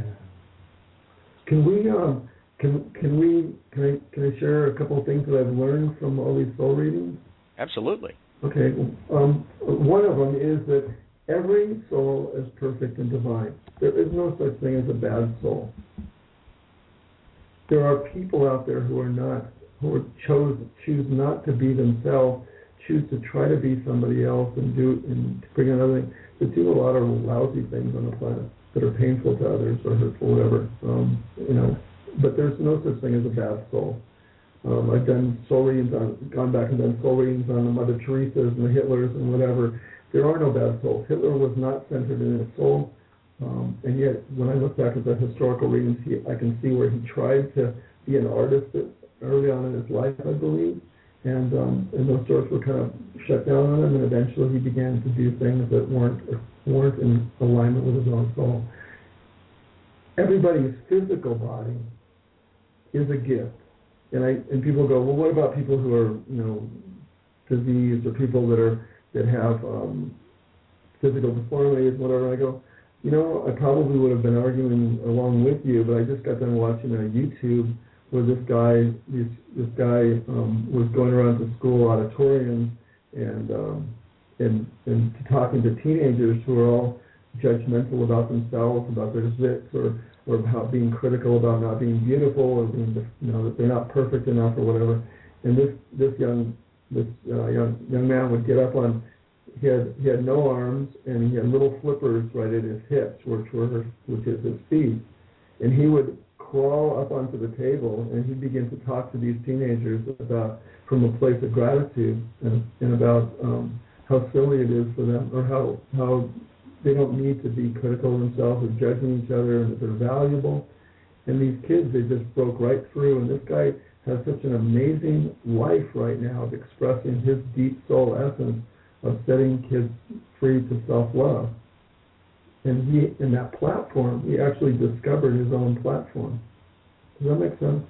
Can we um can can we can I can I share a couple of things that I've learned from all these soul readings? absolutely Okay. Um, one of them is that every soul is perfect and divine. There is no such thing as a bad soul. There are people out there who are not, who are chose choose not to be themselves, choose to try to be somebody else and do and bring another thing. That do a lot of lousy things on the planet that are painful to others or hurtful, whatever. Um, you know, but there's no such thing as a bad soul. Um, I've done soul readings on, gone back and done soul readings on the Mother Teresa's and the Hitlers and whatever. There are no bad souls. Hitler was not centered in his soul, um, and yet when I look back at the historical readings, he, I can see where he tried to be an artist early on in his life, I believe, and um, and those doors were kind of shut down on him, and eventually he began to do things that weren't weren't in alignment with his own soul. Everybody's physical body is a gift, and I and people go, well, what about people who are you know diseased or people that are that have um, physical deformities, whatever? I go, you know, I probably would have been arguing along with you, but I just got done watching a YouTube where this guy this this guy um, was going around to school auditoriums and um, and and talking to teenagers who are all judgmental about themselves, about their zits, or or about being critical about not being beautiful, or being you know that they're not perfect enough or whatever. And this this young this uh, young young man would get up on he had he had no arms and he had little flippers right at his hips, which were her, which is his feet, and he would crawl up onto the table and he'd begin to talk to these teenagers about from a place of gratitude and, and about um, how silly it is for them or how how they don't need to be critical of themselves or judging each other and that they're valuable. And these kids, they just broke right through. And this guy has such an amazing life right now of expressing his deep soul essence of setting kids free to self-love. And he, in that platform, he actually discovered his own platform. Does that make sense?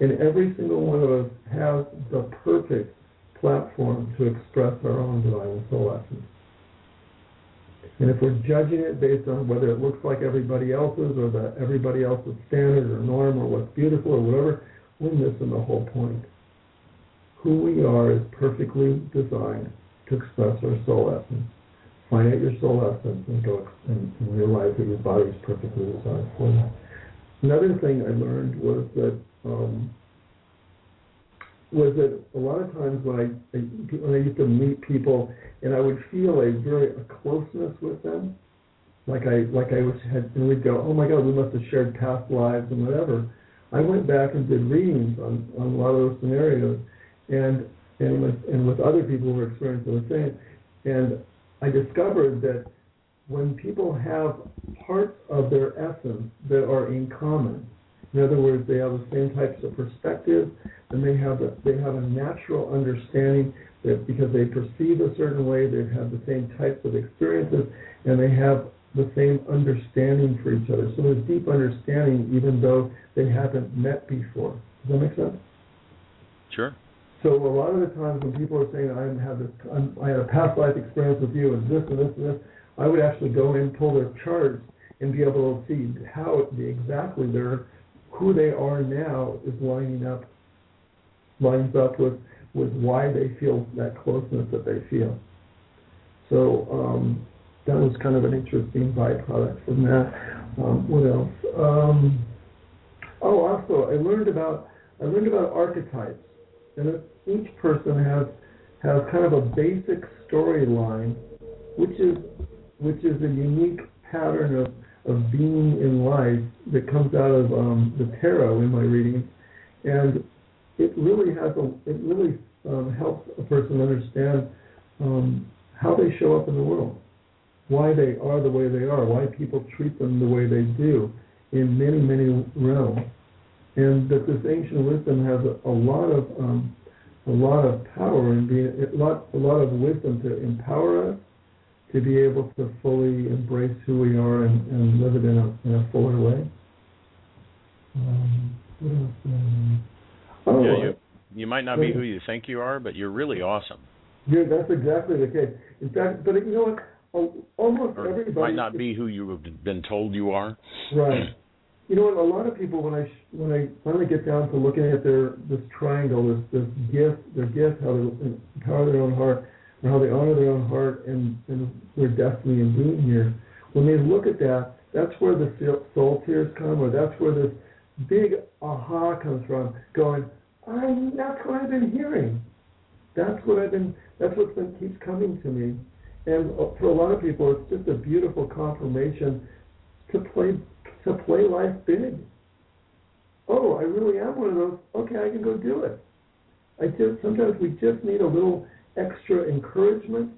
And every single one of us has the perfect platform to express our own divine soul essence. And if we're judging it based on whether it looks like everybody else's or that everybody else's standard or norm or what's beautiful or whatever, we're missing the whole point. Who we are is perfectly designed to express our soul essence. Find out your soul essence and go and, and realize that your body is perfectly designed for that. Another thing I learned was that um, was that a lot of times when I when I used to meet people and I would feel a very a closeness with them, like I like I was had and we'd go, oh my God, we must have shared past lives and whatever. I went back and did readings on on a lot of those scenarios, and and with and with other people who were experiencing the same, and I discovered that when people have parts of their essence that are in common, in other words, they have the same types of perspective, and they have a, they have a natural understanding that because they perceive a certain way, they have the same types of experiences, and they have the same understanding for each other. So there's deep understanding even though they haven't met before. Does that make sense? Sure. So a lot of the times when people are saying I have this, I'm, I had a past life experience with you and this and this and this, I would actually go in, pull their charts, and be able to see how the, exactly their who they are now is lining up lines up with with why they feel that closeness that they feel. So um, that was kind of an interesting byproduct from that. Um, what else? Um, oh, also I learned about I learned about archetypes, and each person has has kind of a basic storyline, which is which is a unique pattern of of being in life that comes out of um, the tarot in my readings, and it really has a it really um, helps a person understand um, how they show up in the world, why they are the way they are, why people treat them the way they do in many many realms, and that this ancient wisdom has a, a lot of um, a lot of power and being a lot a lot of wisdom to empower us to be able to fully embrace who we are and, and live it in a, in a fuller way. Um, what else? Um, oh, yeah, you, you might not be who you think you are, but you're really awesome. Yeah, that's exactly the case. In fact, but you know what? Almost or everybody might not be who you've been told you are. Right. You know what? A lot of people, when I when I finally get down to looking at their this triangle, this this gift, their gift, how they empower their own heart, and how they honor their own heart and, and their destiny in being here. When they look at that, that's where the soul tears come, or that's where this big aha comes from. Going, I that's what I've been hearing. That's what I've been. That's what's been keeps coming to me. And uh, for a lot of people, it's just a beautiful confirmation to play to play life big. Oh, I really am one of those. Okay, I can go do it. I just sometimes we just need a little extra encouragement,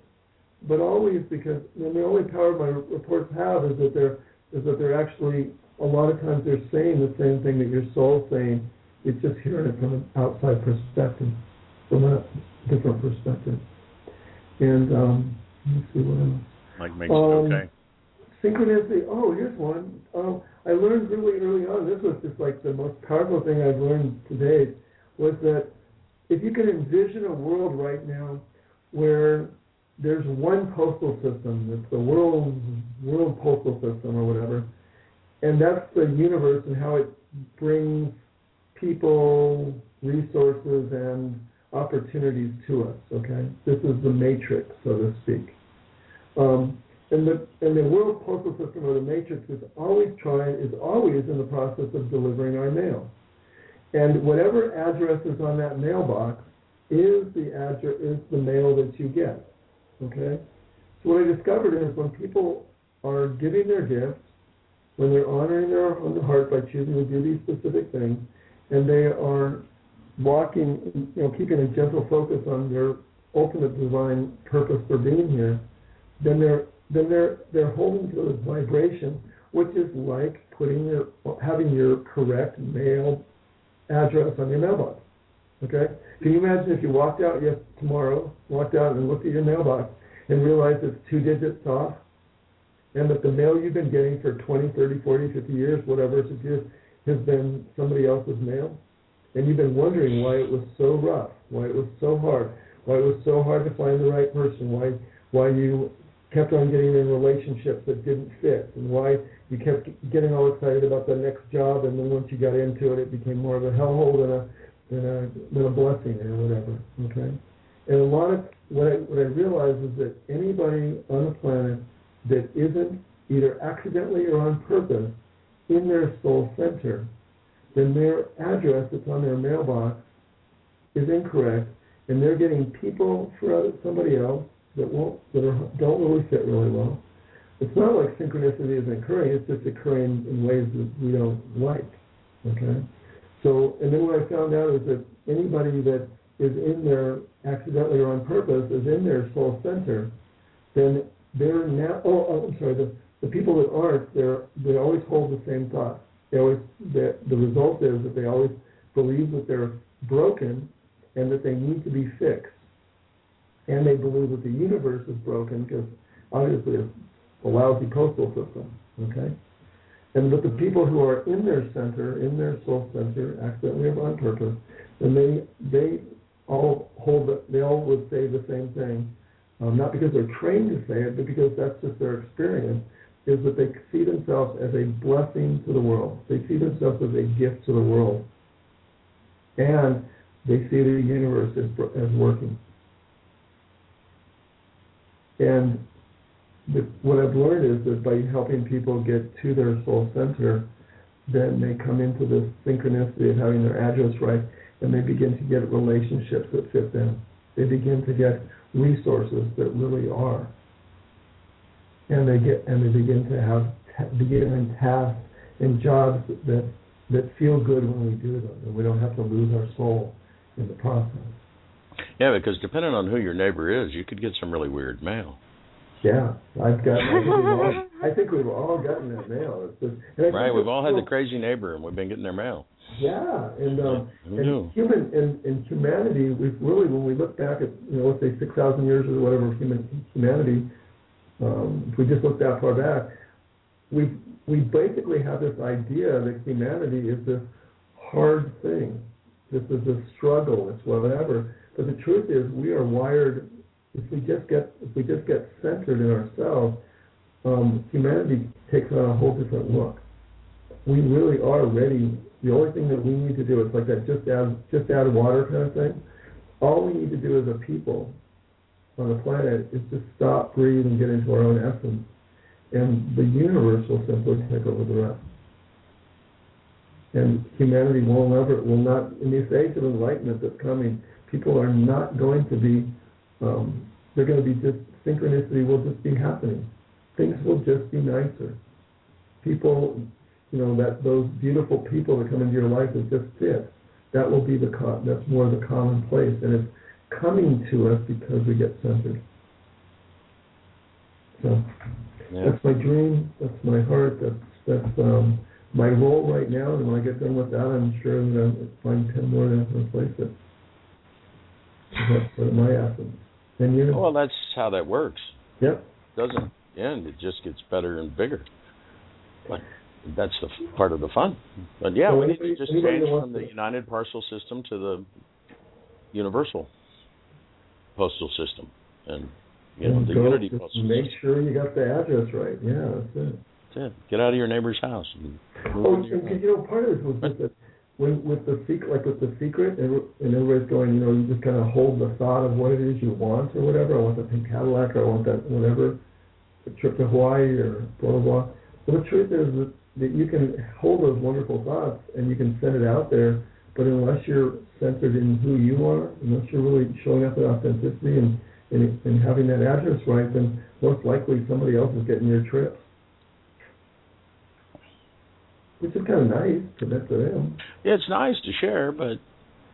but always because the only power my reports have is that they're is that they're actually a lot of times they're saying the same thing that your soul's saying. It's just hearing it from an outside perspective, from a different perspective. And um, let me see what else. Like makes Um, it okay. Synchronicity. Oh, here's one. Um, I learned really early on. This was just like the most powerful thing I've learned today. Was that if you can envision a world right now where there's one postal system, it's the world world postal system or whatever, and that's the universe and how it brings people, resources, and opportunities to us. Okay, this is the matrix, so to speak. Um, and the and the world postal system or the matrix is always trying is always in the process of delivering our mail. And whatever address is on that mailbox is the address is the mail that you get. Okay? So what I discovered is when people are giving their gifts, when they're honoring their own heart by choosing to do these specific things, and they are walking, you know, keeping a gentle focus on their ultimate divine purpose for being here, then they're then they're they're holding to a vibration, which is like putting your having your correct mail address on your mailbox. Okay? Can you imagine if you walked out yes tomorrow, walked out and looked at your mailbox and realized it's two digits off, and that the mail you've been getting for 20, 30, 40, 50 years, whatever it is, has been somebody else's mail, and you've been wondering why it was so rough, why it was so hard, why it was so hard to find the right person, why why you kept on getting in relationships that didn't fit, and why you kept getting all excited about the next job, and then once you got into it, it became more of a hellhole than a than a than a blessing or whatever. Okay, and a lot of what I what I realize is that anybody on the planet that isn't either accidentally or on purpose in their soul center, then their address that's on their mailbox is incorrect, and they're getting people for somebody else that won't that are, don't really fit really well. It's not like synchronicity isn't occurring; it's just occurring in ways that we don't like. Okay, so and then what I found out is that anybody that is in their accidentally or on purpose is in their soul center, then they're now. Oh, oh I'm sorry. The the people that aren't, they're they always hold the same thought. They always the result is that they always believe that they're broken and that they need to be fixed and they believe that the universe is broken because obviously it's a lousy postal system. Okay, and but the people who are in their center, in their soul center, accidentally or on purpose, then they they all hold the, they all would say the same thing, um, not because they're trained to say it, but because that's just their experience. Is that they see themselves as a blessing to the world. They see themselves as a gift to the world, and they see the universe as, as working. And the, what I've learned is that by helping people get to their soul center, then they come into this synchronicity of having their address right, and they begin to get relationships that fit them. They begin to get resources that really are, and they get and they begin to have t- begin tasks and jobs that that feel good when we do them, and we don't have to lose our soul in the process. Yeah, because depending on who your neighbor is, you could get some really weird mail. Yeah, I've got. I think we've all, <laughs> I think we've all gotten that mail. It's just, and I think Right, we've all had the crazy neighbor, and we've been getting their mail. Yeah, and um, and human and, and humanity. We've really, when we look back at you know, let's say six thousand years or whatever of human humanity, um, if we just look that far back, we we basically have this idea that humanity is this hard thing. This is a struggle. It's whatever. But the truth is, we are wired. If we just get if we just get centered in ourselves, um, humanity takes on a whole different look. We really are ready. The only thing that we need to do is like that just add just add water kind of thing. All we need to do as a people on the planet is just stop, breathe, and get into our own essence, and the universe will simply take over the rest. And humanity will never, will not, in this age of enlightenment that's coming, people are not going to be, um, they're going to be just, synchronicity will just be happening. Things will just be nicer. People, you know, that those beautiful people that come into your life that just fit, that will be the, co- that's more the commonplace. And it's coming to us because we get centered. So Yeah. that's my dream. That's my heart. That's that's um, my role right now. And when I get done with that, I'm sure that to find ten more to replace it. That's sort of my essence. And Well, that's how that works, yep. doesn't it? And it just gets better and bigger. But that's the f- part of the fun. But yeah, So we need to just change from the United Parcel System to the Universal Postal System, and you know And the Unity Postal Make System. sure you got the address right. Yeah, that's it. That's it. Get out of your neighbor's house. And Oh, and, you know, part of this was just that when with the secret, like with the secret, and, everybody's going, you know, you just kind of hold the thought of what it is you want or whatever. I want that pink Cadillac, or I want that whatever, a trip to Hawaii or blah blah blah. Well, the truth is that, that you can hold those wonderful thoughts and you can send it out there, but unless you're centered in who you are, unless you're really showing up with authenticity and and, and having that address right, then most likely somebody else is getting your trips. Which is kind of nice to that to them. Yeah, it's nice to share, but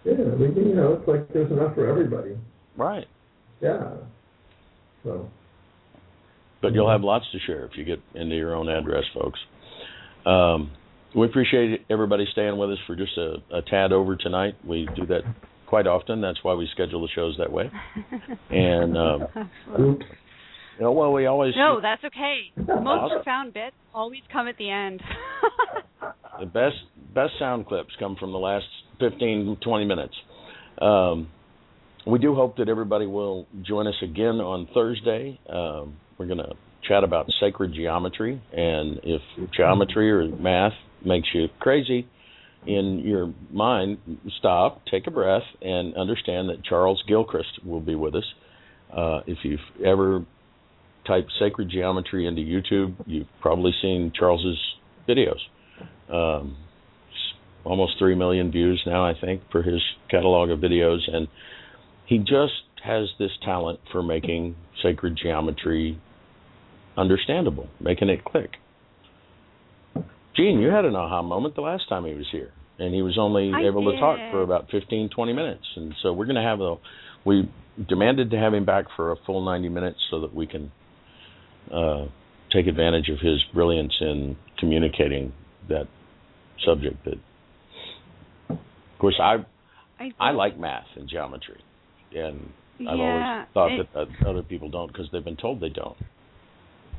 Yeah, I mean, you know, it's like there's enough for everybody. right. Yeah. So, But you'll have lots to share if you get into your own address, folks. Um, we appreciate everybody staying with us for just a, a tad over tonight. We do that quite often. That's why we schedule the shows that way. <laughs> And um, know, well, we always no, that's okay. Most <laughs> profound bits always come at the end. <laughs> the best best sound clips come from the last 15 20 minutes um we do hope that everybody will join us again on Thursday. Um, we're going to chat about sacred geometry, and if geometry or math makes you crazy in your mind, stop, take a breath, and understand that Charles Gilchrist will be with us. Uh, if you've ever typed sacred geometry into YouTube, you've probably seen Charles's videos. Um, almost three million views now, I think, for his catalog of videos, and he just has this talent for making sacred geometry understandable, making it click. Gene, you had an aha moment the last time he was here, and he was only I able to talk for about 15, 20 minutes. And so we're going to have a, we demanded to have him back for a full 90 minutes so that we can uh, take advantage of his brilliance in communicating that subject. That, of course, I I, I like math and geometry, and I've Yeah, always thought it- that uh, other people don't because they've been told they don't.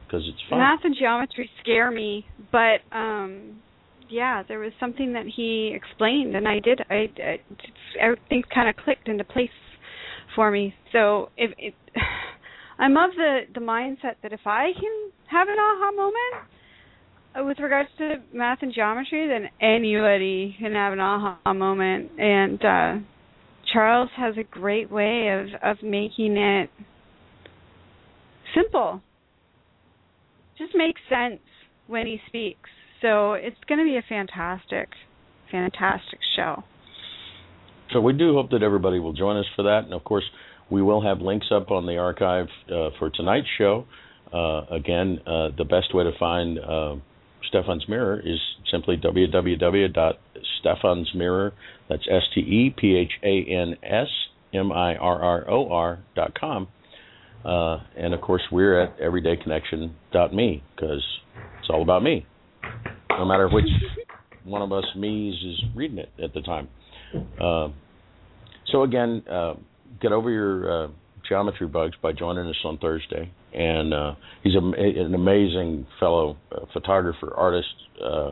Because it's fun. Math and geometry scare me, but um yeah, there was something that he explained, and I did. I, I everything kind of clicked into place for me. So if it, I'm of the the mindset that if I can have an aha moment uh, with regards to math and geometry, then anybody can have an aha moment. And uh Charles has a great way of of making it simple just makes sense when he speaks. So it's going to be a fantastic, fantastic show. So we do hope that everybody will join us for that, and of course, we will have links up on the archive uh, for tonight's show. Uh, again, uh, the best way to find Stephan's Mirror is simply www.stephansmirror. That's S T E P H A N S M I R R O R dot com. Uh, and of course, we're at everydayconnection.me because it's all about me, no matter which one of us me's is reading it at the time. Uh, so again, uh, get over your uh, geometry bugs by joining us on Thursday. And uh, he's a, an amazing fellow uh, photographer, artist. Uh,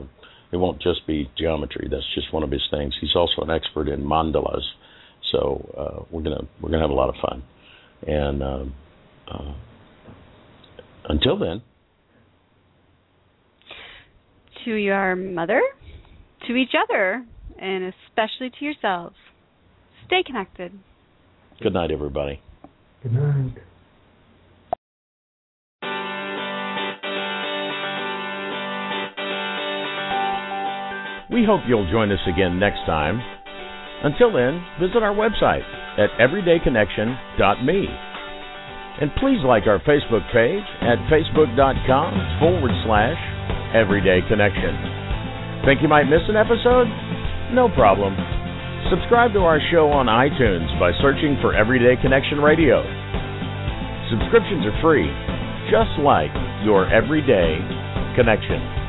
it won't just be geometry; that's just one of his things. He's also an expert in mandalas. So uh, we're gonna we're gonna have a lot of fun. And um, uh, until then, To your mother, to each other, and especially to yourselves, stay connected. Good night, everybody. Good night. We hope you'll join us again next time. Until then, visit our website at everydayconnection.me. And please like our Facebook page at facebook.com forward slash everydayconnection. Think you might miss an episode? No problem. Subscribe to our show on iTunes by searching for Everyday Connection Radio. Subscriptions are free, just like your everyday connection.